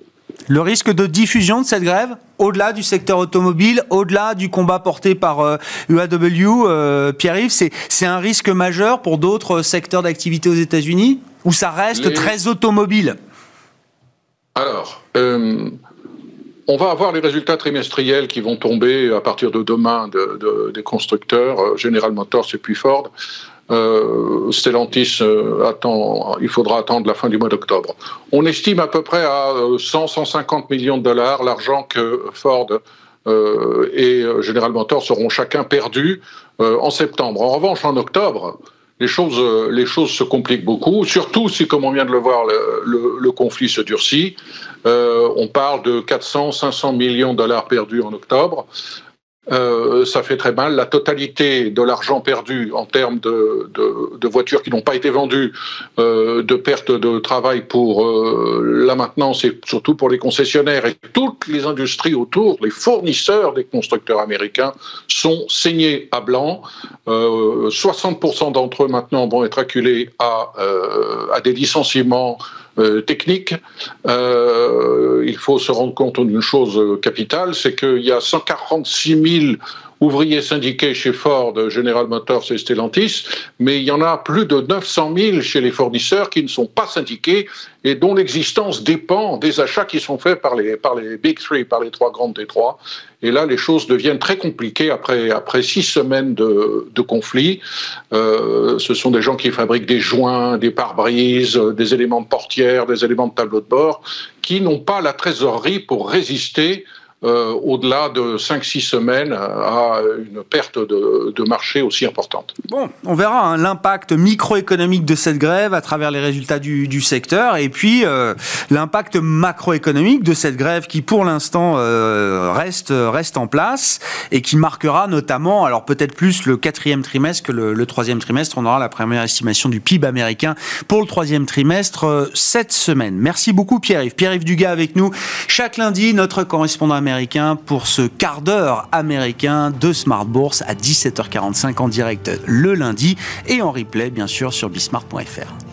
Le risque de diffusion de cette grève, au-delà du secteur automobile, au-delà du combat porté par UAW, euh, euh, Pierre-Yves, c'est un risque majeur pour d'autres secteurs d'activité aux États-Unis Ou ça reste très automobile? Alors, euh, on va avoir les résultats trimestriels qui vont tomber à partir de demain des constructeurs, General Motors et puis Ford. Euh, Stellantis euh, attend, il faudra attendre la fin du mois d'octobre. On estime à peu près à 100-150 euh, millions de dollars l'argent que Ford et General Motors auront chacun perdu en septembre. En revanche, en octobre, les choses, les choses se compliquent beaucoup, surtout si, comme on vient de le voir, le conflit se durcit. on parle de 400-500 millions de dollars perdus en octobre. Euh, ça fait très mal. La totalité de l'argent perdu en termes de, voitures qui n'ont pas été vendues, euh, de pertes de travail pour euh, la maintenance et surtout pour les concessionnaires et toutes les industries autour, les fournisseurs des constructeurs américains sont saignés à blanc. 60% d'entre eux maintenant vont être acculés à, des licenciements technique, euh, il faut se rendre compte d'une chose capitale, c'est qu'il y a 146 000 ouvriers syndiqués chez Ford, General Motors et Stellantis, mais il y en a plus de 900 000 chez les fournisseurs qui ne sont pas syndiqués et dont l'existence dépend des achats qui sont faits par les, par les Big Three, par les trois grandes Détroits. Et là, les choses deviennent très compliquées après, après six semaines de, de conflit. Euh, ce sont des gens qui fabriquent des joints, des pare-brises, des éléments de portière, des éléments de tableau de bord, qui n'ont pas la trésorerie pour résister euh, au-delà de 5-6 semaines à une perte de, marché aussi importante. Bon, on verra hein, l'impact microéconomique de cette grève à travers les résultats du, secteur et puis euh, l'impact macroéconomique de cette grève qui pour l'instant euh, reste, reste en place et qui marquera notamment, alors peut-être plus le quatrième trimestre que le, troisième trimestre. On aura la première estimation du PIB américain pour le troisième trimestre cette semaine. Merci beaucoup Pierre-Yves. Pierre-Yves Dugas avec nous chaque lundi, notre correspondant américain pour ce quart d'heure américain de Smart Bourse à 17h45 en direct le lundi et en replay bien sûr sur bismart.fr.